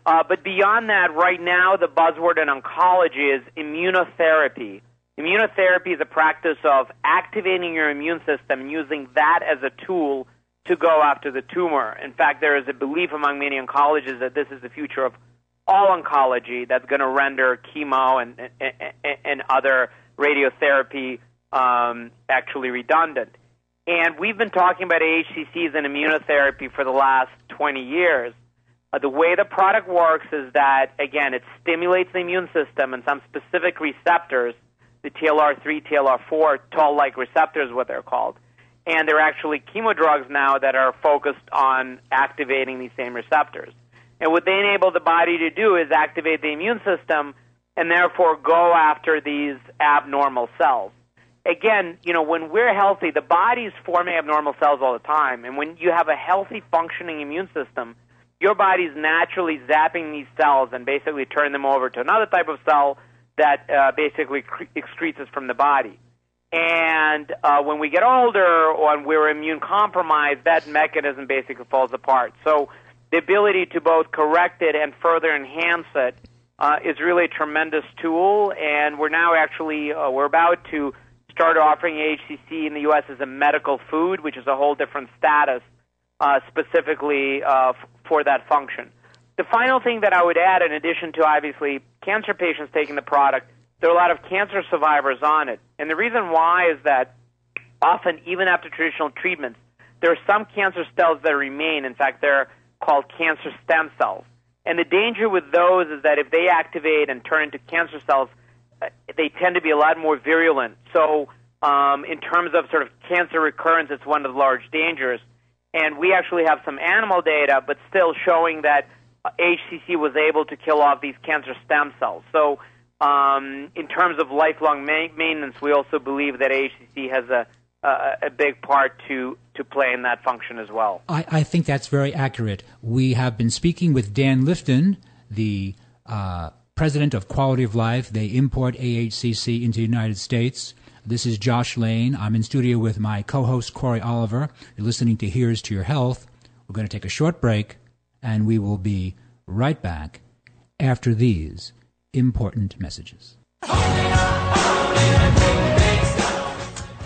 Uh, but beyond that, right now the buzzword in oncology is immunotherapy. Immunotherapy is a practice of activating your immune system and using that as a tool to go after the tumor. In fact, there is a belief among many oncologists that this is the future of all oncology that's going to render chemo and, and, and other radiotherapy um, actually redundant. And we've been talking about AHCCs and immunotherapy for the last 20 years. Uh, the way the product works is that, again, it stimulates the immune system and some specific receptors, the TLR3, TLR4, toll like receptors, what they're called. And they're actually chemo drugs now that are focused on activating these same receptors. And what they enable the body to do is activate the immune system and therefore go after these abnormal cells again, you know, when we're healthy, the body's forming abnormal cells all the time. And when you have a healthy, functioning immune system, your body's naturally zapping these cells and basically turning them over to another type of cell that uh, basically excretes us from the body. And uh, when we get older or we're immune compromised, that mechanism basically falls apart. So the ability to both correct it and further enhance it uh, is really a tremendous tool. And we're now actually uh, we're about to start offering HCC in the U.S. as a medical food, which is a whole different status uh, specifically uh, f- for that function. The final thing that I would add, in addition to obviously cancer patients taking the product, there are a lot of cancer survivors on it. And the reason why is that often, even after traditional treatments, there are some cancer cells that remain. In fact, they're called cancer stem cells. And the danger with those is that if they activate and turn into cancer cells, they tend to be a lot more virulent. So, um, in terms of sort of cancer recurrence, it's one of the large dangers. And we actually have some animal data, but still showing that HCC was able to kill off these cancer stem cells. So, um, in terms of lifelong ma- maintenance, we also believe that HCC has a, a, big part to, to play in that function as well. I, I think that's very accurate. We have been speaking with Dan Lifton, the uh, president of Quality of Life. They import AHCC into the United States. This is Josh Lane. I'm in studio with my co host, Corey Oliver. You're listening to Here's to Your Health. We're going to take a short break, and we will be right back after these important messages.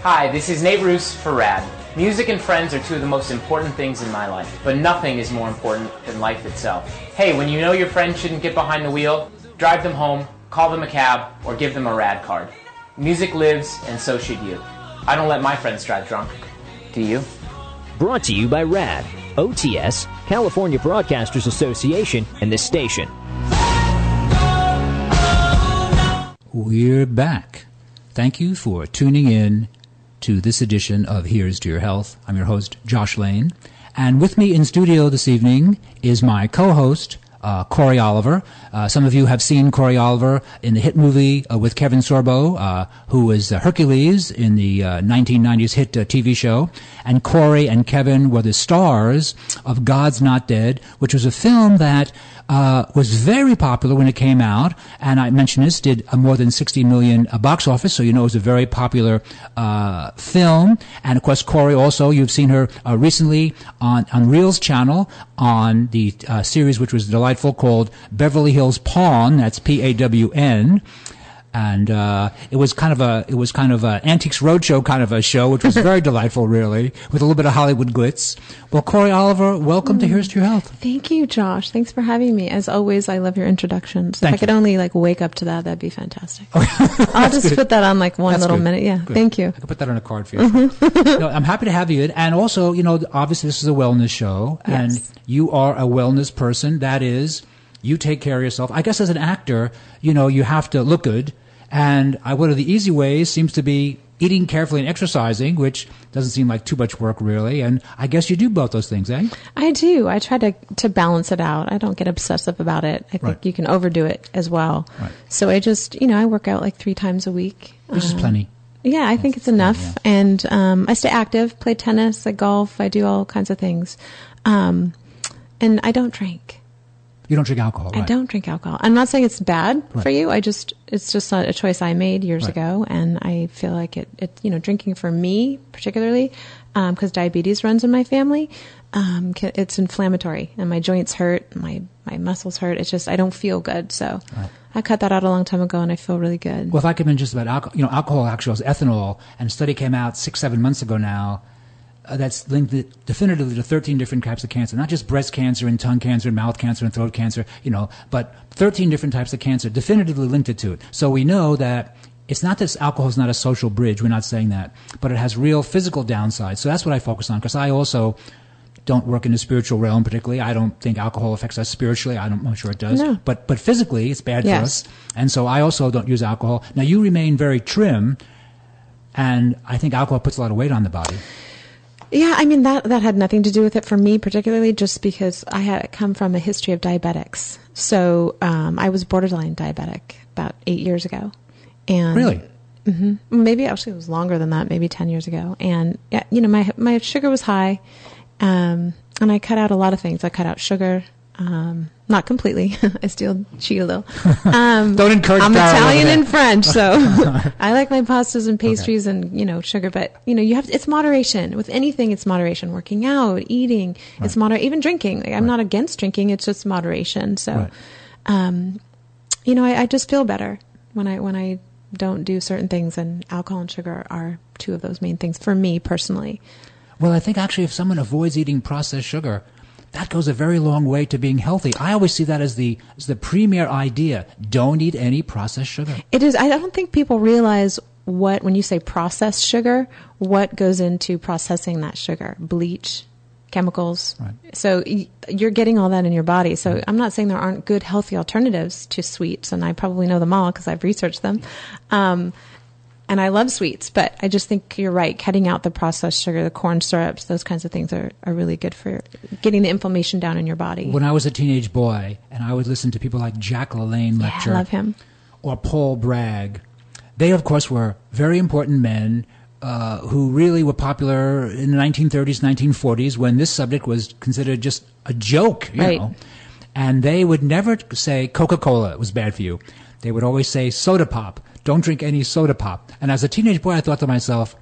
Hi, this is Nate Ruess for RAD. Music and friends are two of the most important things in my life, but nothing is more important than life itself. Hey, when you know your friend shouldn't get behind the wheel, drive them home, call them a cab, or give them a rad card. Music lives, and so should you. I don't let my friends drive drunk. Do you? Brought to you by RAD, OTS, California Broadcasters Association, and this station. We're back. Thank you for tuning in to this edition of Here's to Your Health. I'm your host, Josh Lane. And with me in studio this evening is my co host, uh, Corey Oliver. Uh, some of you have seen Corey Oliver in the hit movie uh, with Kevin Sorbo, uh, who was uh, Hercules in the uh, 1990s hit uh, TV show. And Corey and Kevin were the stars of God's Not Dead, which was a film that uh, was very popular when it came out, and I mentioned this did a more than 60 million uh, box office, so you know it was a very popular uh, film. And of course, Corey also you've seen her uh, recently on on Reelz channel on the uh, series which was delightful called Beverly Hills Pawn. That's P A W N and uh, it was kind of a it was kind of a antiques roadshow kind of a show, which was very delightful, really, with a little bit of Hollywood glitz. Well, Corey Oliver, welcome to Here's to Your Health. Thank you, Josh. Thanks for having me. As always, I love your introductions. Thank if I could only like wake up to that, that'd be fantastic. I'll just good. put that on like one That's little good. minute. Yeah, Good. thank you. I can put that on a card for you. no, I'm happy to have you. And also, you know, obviously this is a wellness show, and you are a wellness person. That is, you take care of yourself. I guess as an actor, you know, you have to look good. And I, one of the easy ways seems to be eating carefully and exercising, which doesn't seem like too much work really. And I guess you do both those things, eh? I do. I try to to balance it out. I don't get obsessive about it. I think Right. you can overdo it as well. Right. So I just, you know, I work out like three times a week. Which is Um, plenty. Yeah, I think it's enough. And um, I stay active, play tennis, I golf, I do all kinds of things. Um, and I don't drink. You don't drink alcohol, I don't drink alcohol. I'm not saying it's bad for you. I just it's just a, a choice I made years Right. ago, and I feel like it. It you know drinking for me particularly because diabetes runs in my family. Um, it's inflammatory, and my joints hurt, my my muscles hurt. It's just I don't feel good. So I cut that out a long time ago, and I feel really good. Well, if I could mention just about alcohol, you know, alcohol actually is ethanol, and a study came out six, seven months ago now uh, that's linked definitively to 13 different types of cancer, not just breast cancer and tongue cancer and mouth cancer and throat cancer, you know, but 13 different types of cancer definitively linked it to it. So we know that it's not that alcohol is not a social bridge. We're not saying that, but it has real physical downsides. So that's what I focus on because I also don't work in the spiritual realm particularly. I don't think alcohol affects us spiritually. I don't, I'm not sure it does. No. But but physically, it's bad for us. And so I also don't use alcohol. Now you remain very trim, and I think alcohol puts a lot of weight on the body. Yeah, I mean that that had nothing to do with it for me particularly, just because I had come from a history of diabetics. So um, I was borderline diabetic about eight years ago, and Really? hmm maybe actually it was longer than that, maybe ten years ago. And yeah, you know my my sugar was high, um, and I cut out a lot of things. I cut out sugar. Um, not completely. I still cheat a little. Um, Don't encourage I'm Italian and French, so I like my pastas and pastries and you know sugar. But you know you have it's moderation with anything. It's moderation. Working out, eating. It's moder. Even drinking. Like, I'm not against drinking. It's just moderation. So, Right. um, you know, I, I just feel better when I when I don't do certain things, and alcohol and sugar are two of those main things for me personally. Well, I think actually if someone avoids eating processed sugar, that goes a very long way to being healthy. I always see that as the as the premier idea. Don't eat any processed sugar. It is. I don't think people realize what when you say processed sugar, what goes into processing that sugar, bleach, chemicals. Right. So you're getting all that in your body. So I'm not saying there aren't good, healthy alternatives to sweets, and I probably know them all because I've researched them. Um, and I love sweets, but I just think you're right. Cutting out the processed sugar, the corn syrups, those kinds of things are, are really good for getting the inflammation down in your body. When I was a teenage boy, and I would listen to people like Jack LaLanne Yeah, I love him. or Paul Bragg, they of course were very important men uh, who really were popular in the 1930s, 1940s when this subject was considered just a joke, you Right. know. And they would never say Coca-Cola was bad for you. They would always say soda pop. Don't drink any soda pop. And as a teenage boy, I thought to myself,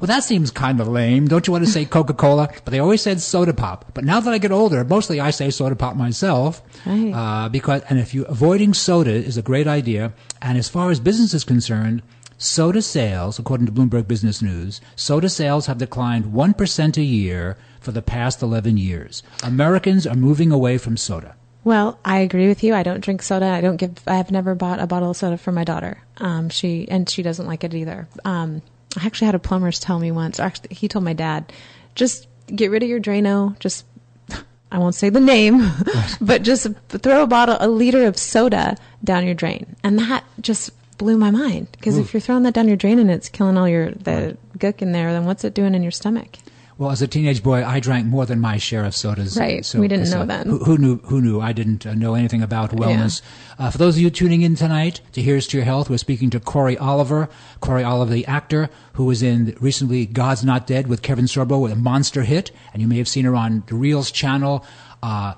well, that seems kind of lame. Don't you want to say Coca-Cola? But they always said soda pop. But now that I get older, mostly I say soda pop myself. Right. Uh, because, and if you, avoiding soda is a great idea. And as far as business is concerned, soda sales, according to Bloomberg Business News, soda sales have declined 1% a year for the past 11 years. Americans are moving away from soda. Well, I agree with you. I don't drink soda. I don't give. I have never bought a bottle of soda for my daughter. Um, she and she doesn't like it either. Um, I actually had a plumber's tell me once. Actually, he told my dad, just get rid of your Drano. Just I won't say the name, but just throw a bottle, a liter of soda down your drain, and that just blew my mind. Because if you're throwing that down your drain and it's killing all your the gook in there, then what's it doing in your stomach? Well, as a teenage boy, I drank more than my share of sodas. Right. So, We didn't know then. Who, who knew? Who knew? I didn't uh, know anything about wellness. Uh, for those of you tuning in tonight to Here's to Your Health, we're speaking to Corey Oliver. Corey Oliver, the actor who was in recently God's Not Dead with Kevin Sorbo with a monster hit, and you may have seen her on the Reelz channel. Uh,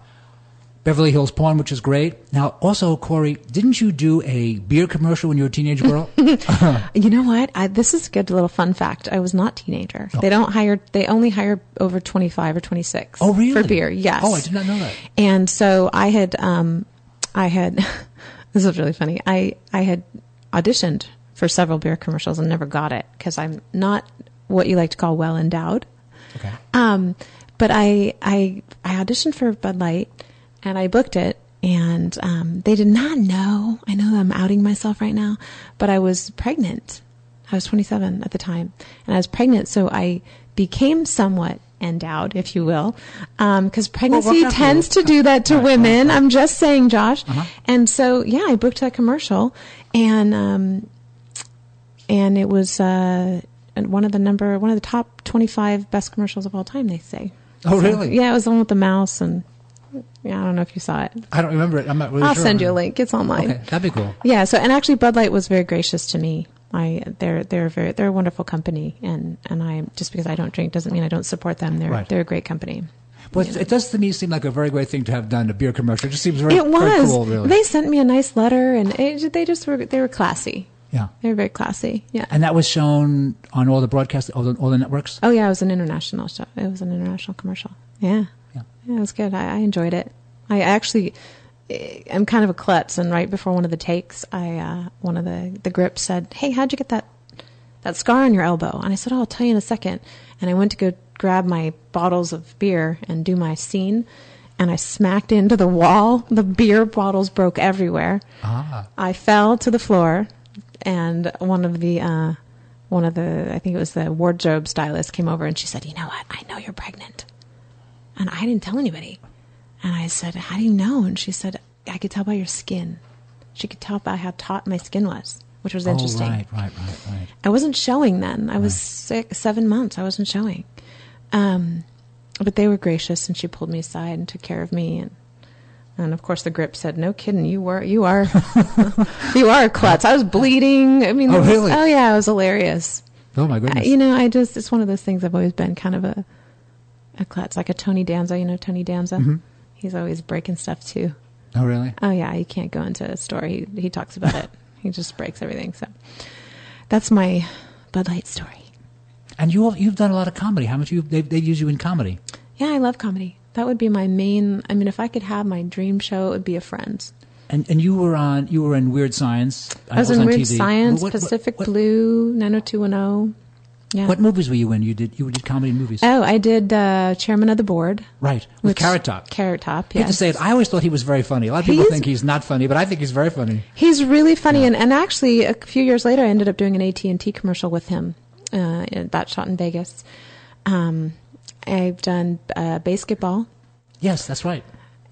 Beverly Hills Pawn, which is great. Now, also, Corey, didn't you do a beer commercial when you were a teenage girl? You know what? I, this is a good little fun fact. I was not teenager. They don't hire. They only hire over twenty five or twenty six. Oh, really? For beer, yes. Oh, I did not know that. And so I had, um, I had. this is really funny. I I had auditioned for several beer commercials and never got it because I'm not what you like to call well endowed. Okay. Um, but I I I auditioned for Bud Light and I booked it and um, they did not know. I know I'm outing myself right now, but I was pregnant. I was 27 at the time, and I was pregnant, so I became somewhat endowed, if you will, because pregnancy what tends to do that to women. I'm just saying, Josh. And so, yeah, I booked that commercial, and um, and it was uh, one of the number one of the top 25 best commercials of all time. They say. Oh, So, really? Yeah, it was the one with the mouse and. Yeah, I don't know if you saw it. I don't remember it. I'm not really I'll sure. send you a link. It's online. Okay, that'd be cool. Yeah. So, and actually, Bud Light was very gracious to me. I they're they're very they're a wonderful company, and and I just because I don't drink doesn't mean I don't support them. They're Right. they're a great company. Well, it- it does to me seem like a very great thing to have done a beer commercial. It just seems very, it was. very cool, really. They sent me a nice letter, and it, they just were they were classy. Yeah. They were very classy. Yeah. and that was shown on all the broadcast, all the, all the networks. Oh yeah, it was an international show. It was an international commercial. Yeah. Yeah. it was good. I, I enjoyed it. I actually eh, I'm kind of a klutz, and right before one of the takes, I uh, one of the the grips said, "Hey, how'd you get that that scar on your elbow?" And I said, "Oh, I'll tell you in a second. And I went to go grab my bottles of beer and do my scene, and I smacked into the wall. The beer bottles broke everywhere. Ah. I fell to the floor, and one of the uh, one of the I think it was the wardrobe stylist came over and she said, "You know what? I know you're pregnant," and I didn't tell anybody. And I said, "How do you know?" And she said, "I could tell by your skin." She could tell by how taut my skin was, which was Oh, interesting. right, right, right, right. I wasn't showing then. I was six, seven months. I wasn't showing. Um, but they were gracious, and she pulled me aside and took care of me. And and of course, the grip said, "No kidding, you were you are you are a klutz." I was bleeding. I mean, Oh, was- really? oh yeah, it was hilarious. Oh my I, goodness. you know, I just it's one of those things. I've always been kind of a a klutz, like a Tony Danza. You know, Tony Danza. Mhm. He's always breaking stuff too. oh, really? Oh yeah, you can't go into a store. He he talks about it. He just breaks everything. So that's my Bud Light story. And you you've done a lot of comedy. How much you they they use you in comedy? Yeah, I love comedy. That would be my main. I mean, if I could have my dream show, it would be a Friends. And and you were on you were in Weird Science. I was on in Weird TV. Science, What, what, Pacific Blue, 90210. Yeah. what movies were you in? You did you did comedy movies, Oh, I did uh, Chairman of the Board. right? With Carrot Top. Carrot Top, I hate to say it, I always thought he was very funny. A lot of people He's- think he's not funny, but I think he's very funny. He's really funny, and, and actually, a few years later, I ended up doing an AT and T commercial with him. Uh, that shot in Vegas. Um, I've done uh, BASEketball, Yes, that's right.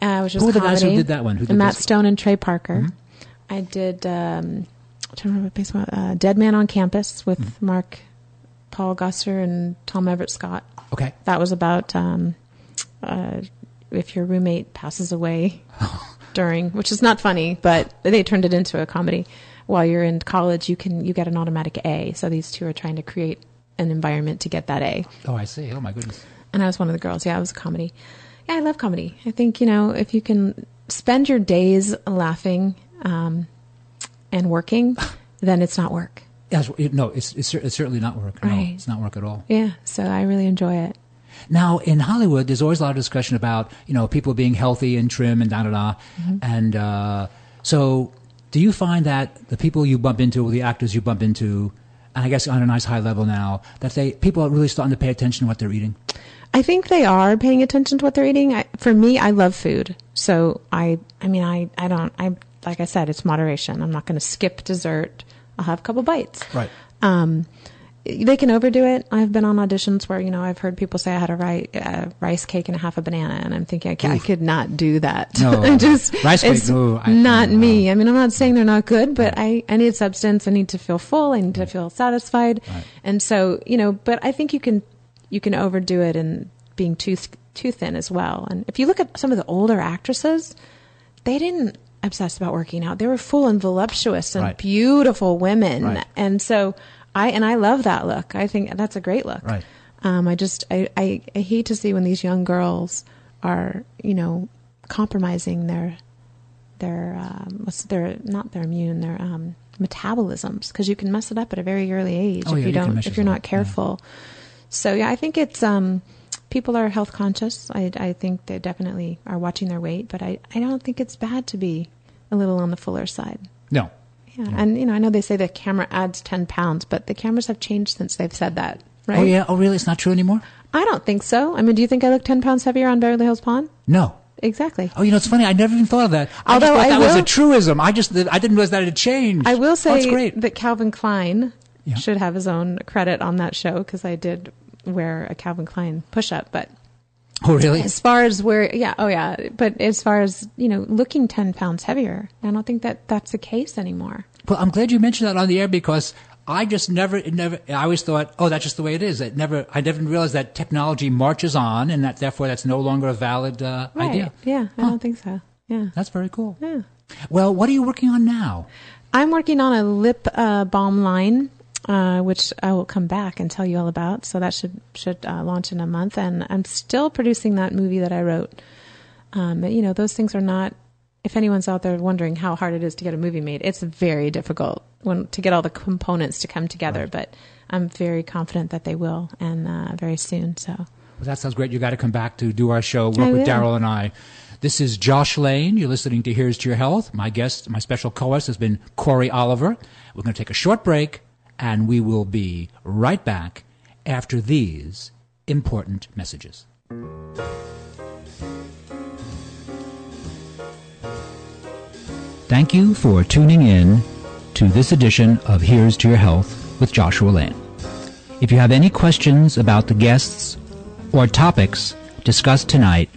uh, which was Who were the guys who did that one? Who did Matt this? Stone and Trey Parker. I did. Um, trying to remember baseball. Uh, Dead Man on Campus with Mark, Paul Gosselaar, and Tom Everett Scott. Okay. That was about um, uh, if your roommate passes away during, which is not funny, but they turned it into a comedy. While you're in college, you can you get an automatic A. So these two are trying to create an environment to get that A. Oh, I see. Oh my goodness. And I was one of the girls. Yeah, it was a comedy. Yeah, I love comedy. I think you know if you can spend your days laughing um, and working, then it's not work. Yes, no, it's it's, it's certainly not work. No, Right. it's not work at all. Yeah, so I really enjoy it. Now, in Hollywood, there's always a lot of discussion about you know people being healthy and trim and da da da, Mhm. and uh, so do you find that the people you bump into, or the actors you bump into, and I guess on a nice high level now, that they people are really starting to pay attention to what they're eating? I think they are paying attention to what they're eating. I, for me, I love food, so I, I mean, I, I don't, I, like I said, it's moderation. I'm not going to skip dessert. I'll have a couple bites. Right. Um, they can overdo it. I've been on auditions where you know I've heard people say I had a ri- uh, rice cake and a half a banana, and I'm thinking I, I could not do that. No. Just Rice cake, it's no, I- not me. I mean, I'm not saying they're not good, but I I need substance. I need to feel full. I need to feel satisfied, and so you know. But I think you can you can overdo it and being too too thin as well. And if you look at some of the older actresses, they didn't obsess about working out. They were full and voluptuous and Right. beautiful women. Right. And so I and I love that look. I think that's a great look. Right. Um, I just I, I, I hate to see when these young girls are you know compromising their their um, what's their not their immune their um, metabolisms because you can mess it up at a very early age Oh, if yeah, you don't if you're not careful. So yeah, I think it's um, people are health conscious. I I think they definitely are watching their weight, but I I don't think it's bad to be a little on the fuller side. No. Yeah, and you know I know they say the camera adds ten pounds, but the cameras have changed since they've said that, right? Oh yeah. Oh really? It's not true anymore. I don't think so. I mean, do you think I look ten pounds heavier on Beverly Hills Pawn? No. Exactly. Oh, you know, it's funny. I never even thought of that. I just Although thought I that was will- a truism. I just I didn't realize that it had changed. I will Oh, say that's great. that Calvin Klein should have his own credit on that show because I did wear a Calvin Klein push up. But Oh really? as far as where, yeah, oh yeah. But as far as you know, looking ten pounds heavier, I don't think that that's the case anymore. Well, I'm glad you mentioned that on the air because I just never, it never. I always thought, oh, that's just the way it is. It never. I never realized that technology marches on, and that therefore that's no longer a valid uh, Right? idea. Yeah, I don't think so. Yeah, that's very cool. Yeah. Well, what are you working on now? I'm working on a lip uh, balm line, uh, which I will come back and tell you all about. So that should should uh, launch in a month, and I'm still producing that movie that I wrote. Um, you know, those things are not. If anyone's out there wondering how hard it is to get a movie made, it's very difficult when to get all the components to come together. But I'm very confident that they will, and uh, very soon. So Well, that sounds great. You got to come back to do our show. Work I with. Daryl and I. This is Josh Lane. You're listening to Here's to Your Health. My guest, my special co-host has been Corey Oliver. We're going to take a short break, and we will be right back after these important messages. Thank you for tuning in to this edition of Here's to Your Health with Joshua Lane. If you have any questions about the guests or topics discussed tonight,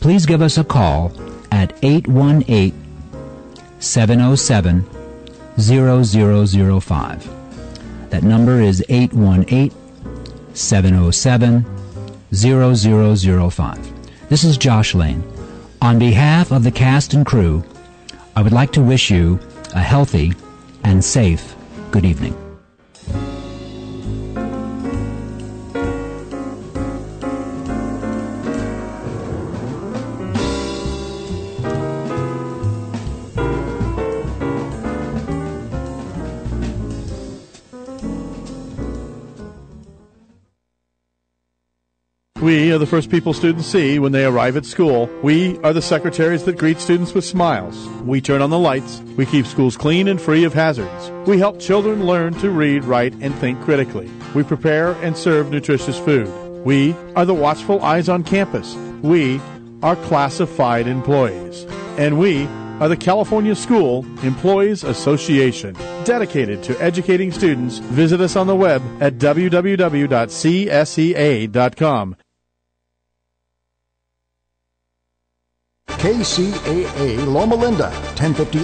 please give us a call at 818 707 0005. That number is 818 707 0005. This is Josh Lane. On behalf of the cast and crew, I would like to wish you a healthy and safe good evening. We are the first people students see when they arrive at school. We are the secretaries that greet students with smiles. We turn on the lights. We keep schools clean and free of hazards. We help children learn to read, write, and think critically. We prepare and serve nutritious food. We are the watchful eyes on campus. We are classified employees. And we are the California School Employees Association, dedicated to educating students. Visit us on the web at www.csea.com. KCAA Loma Linda, 1050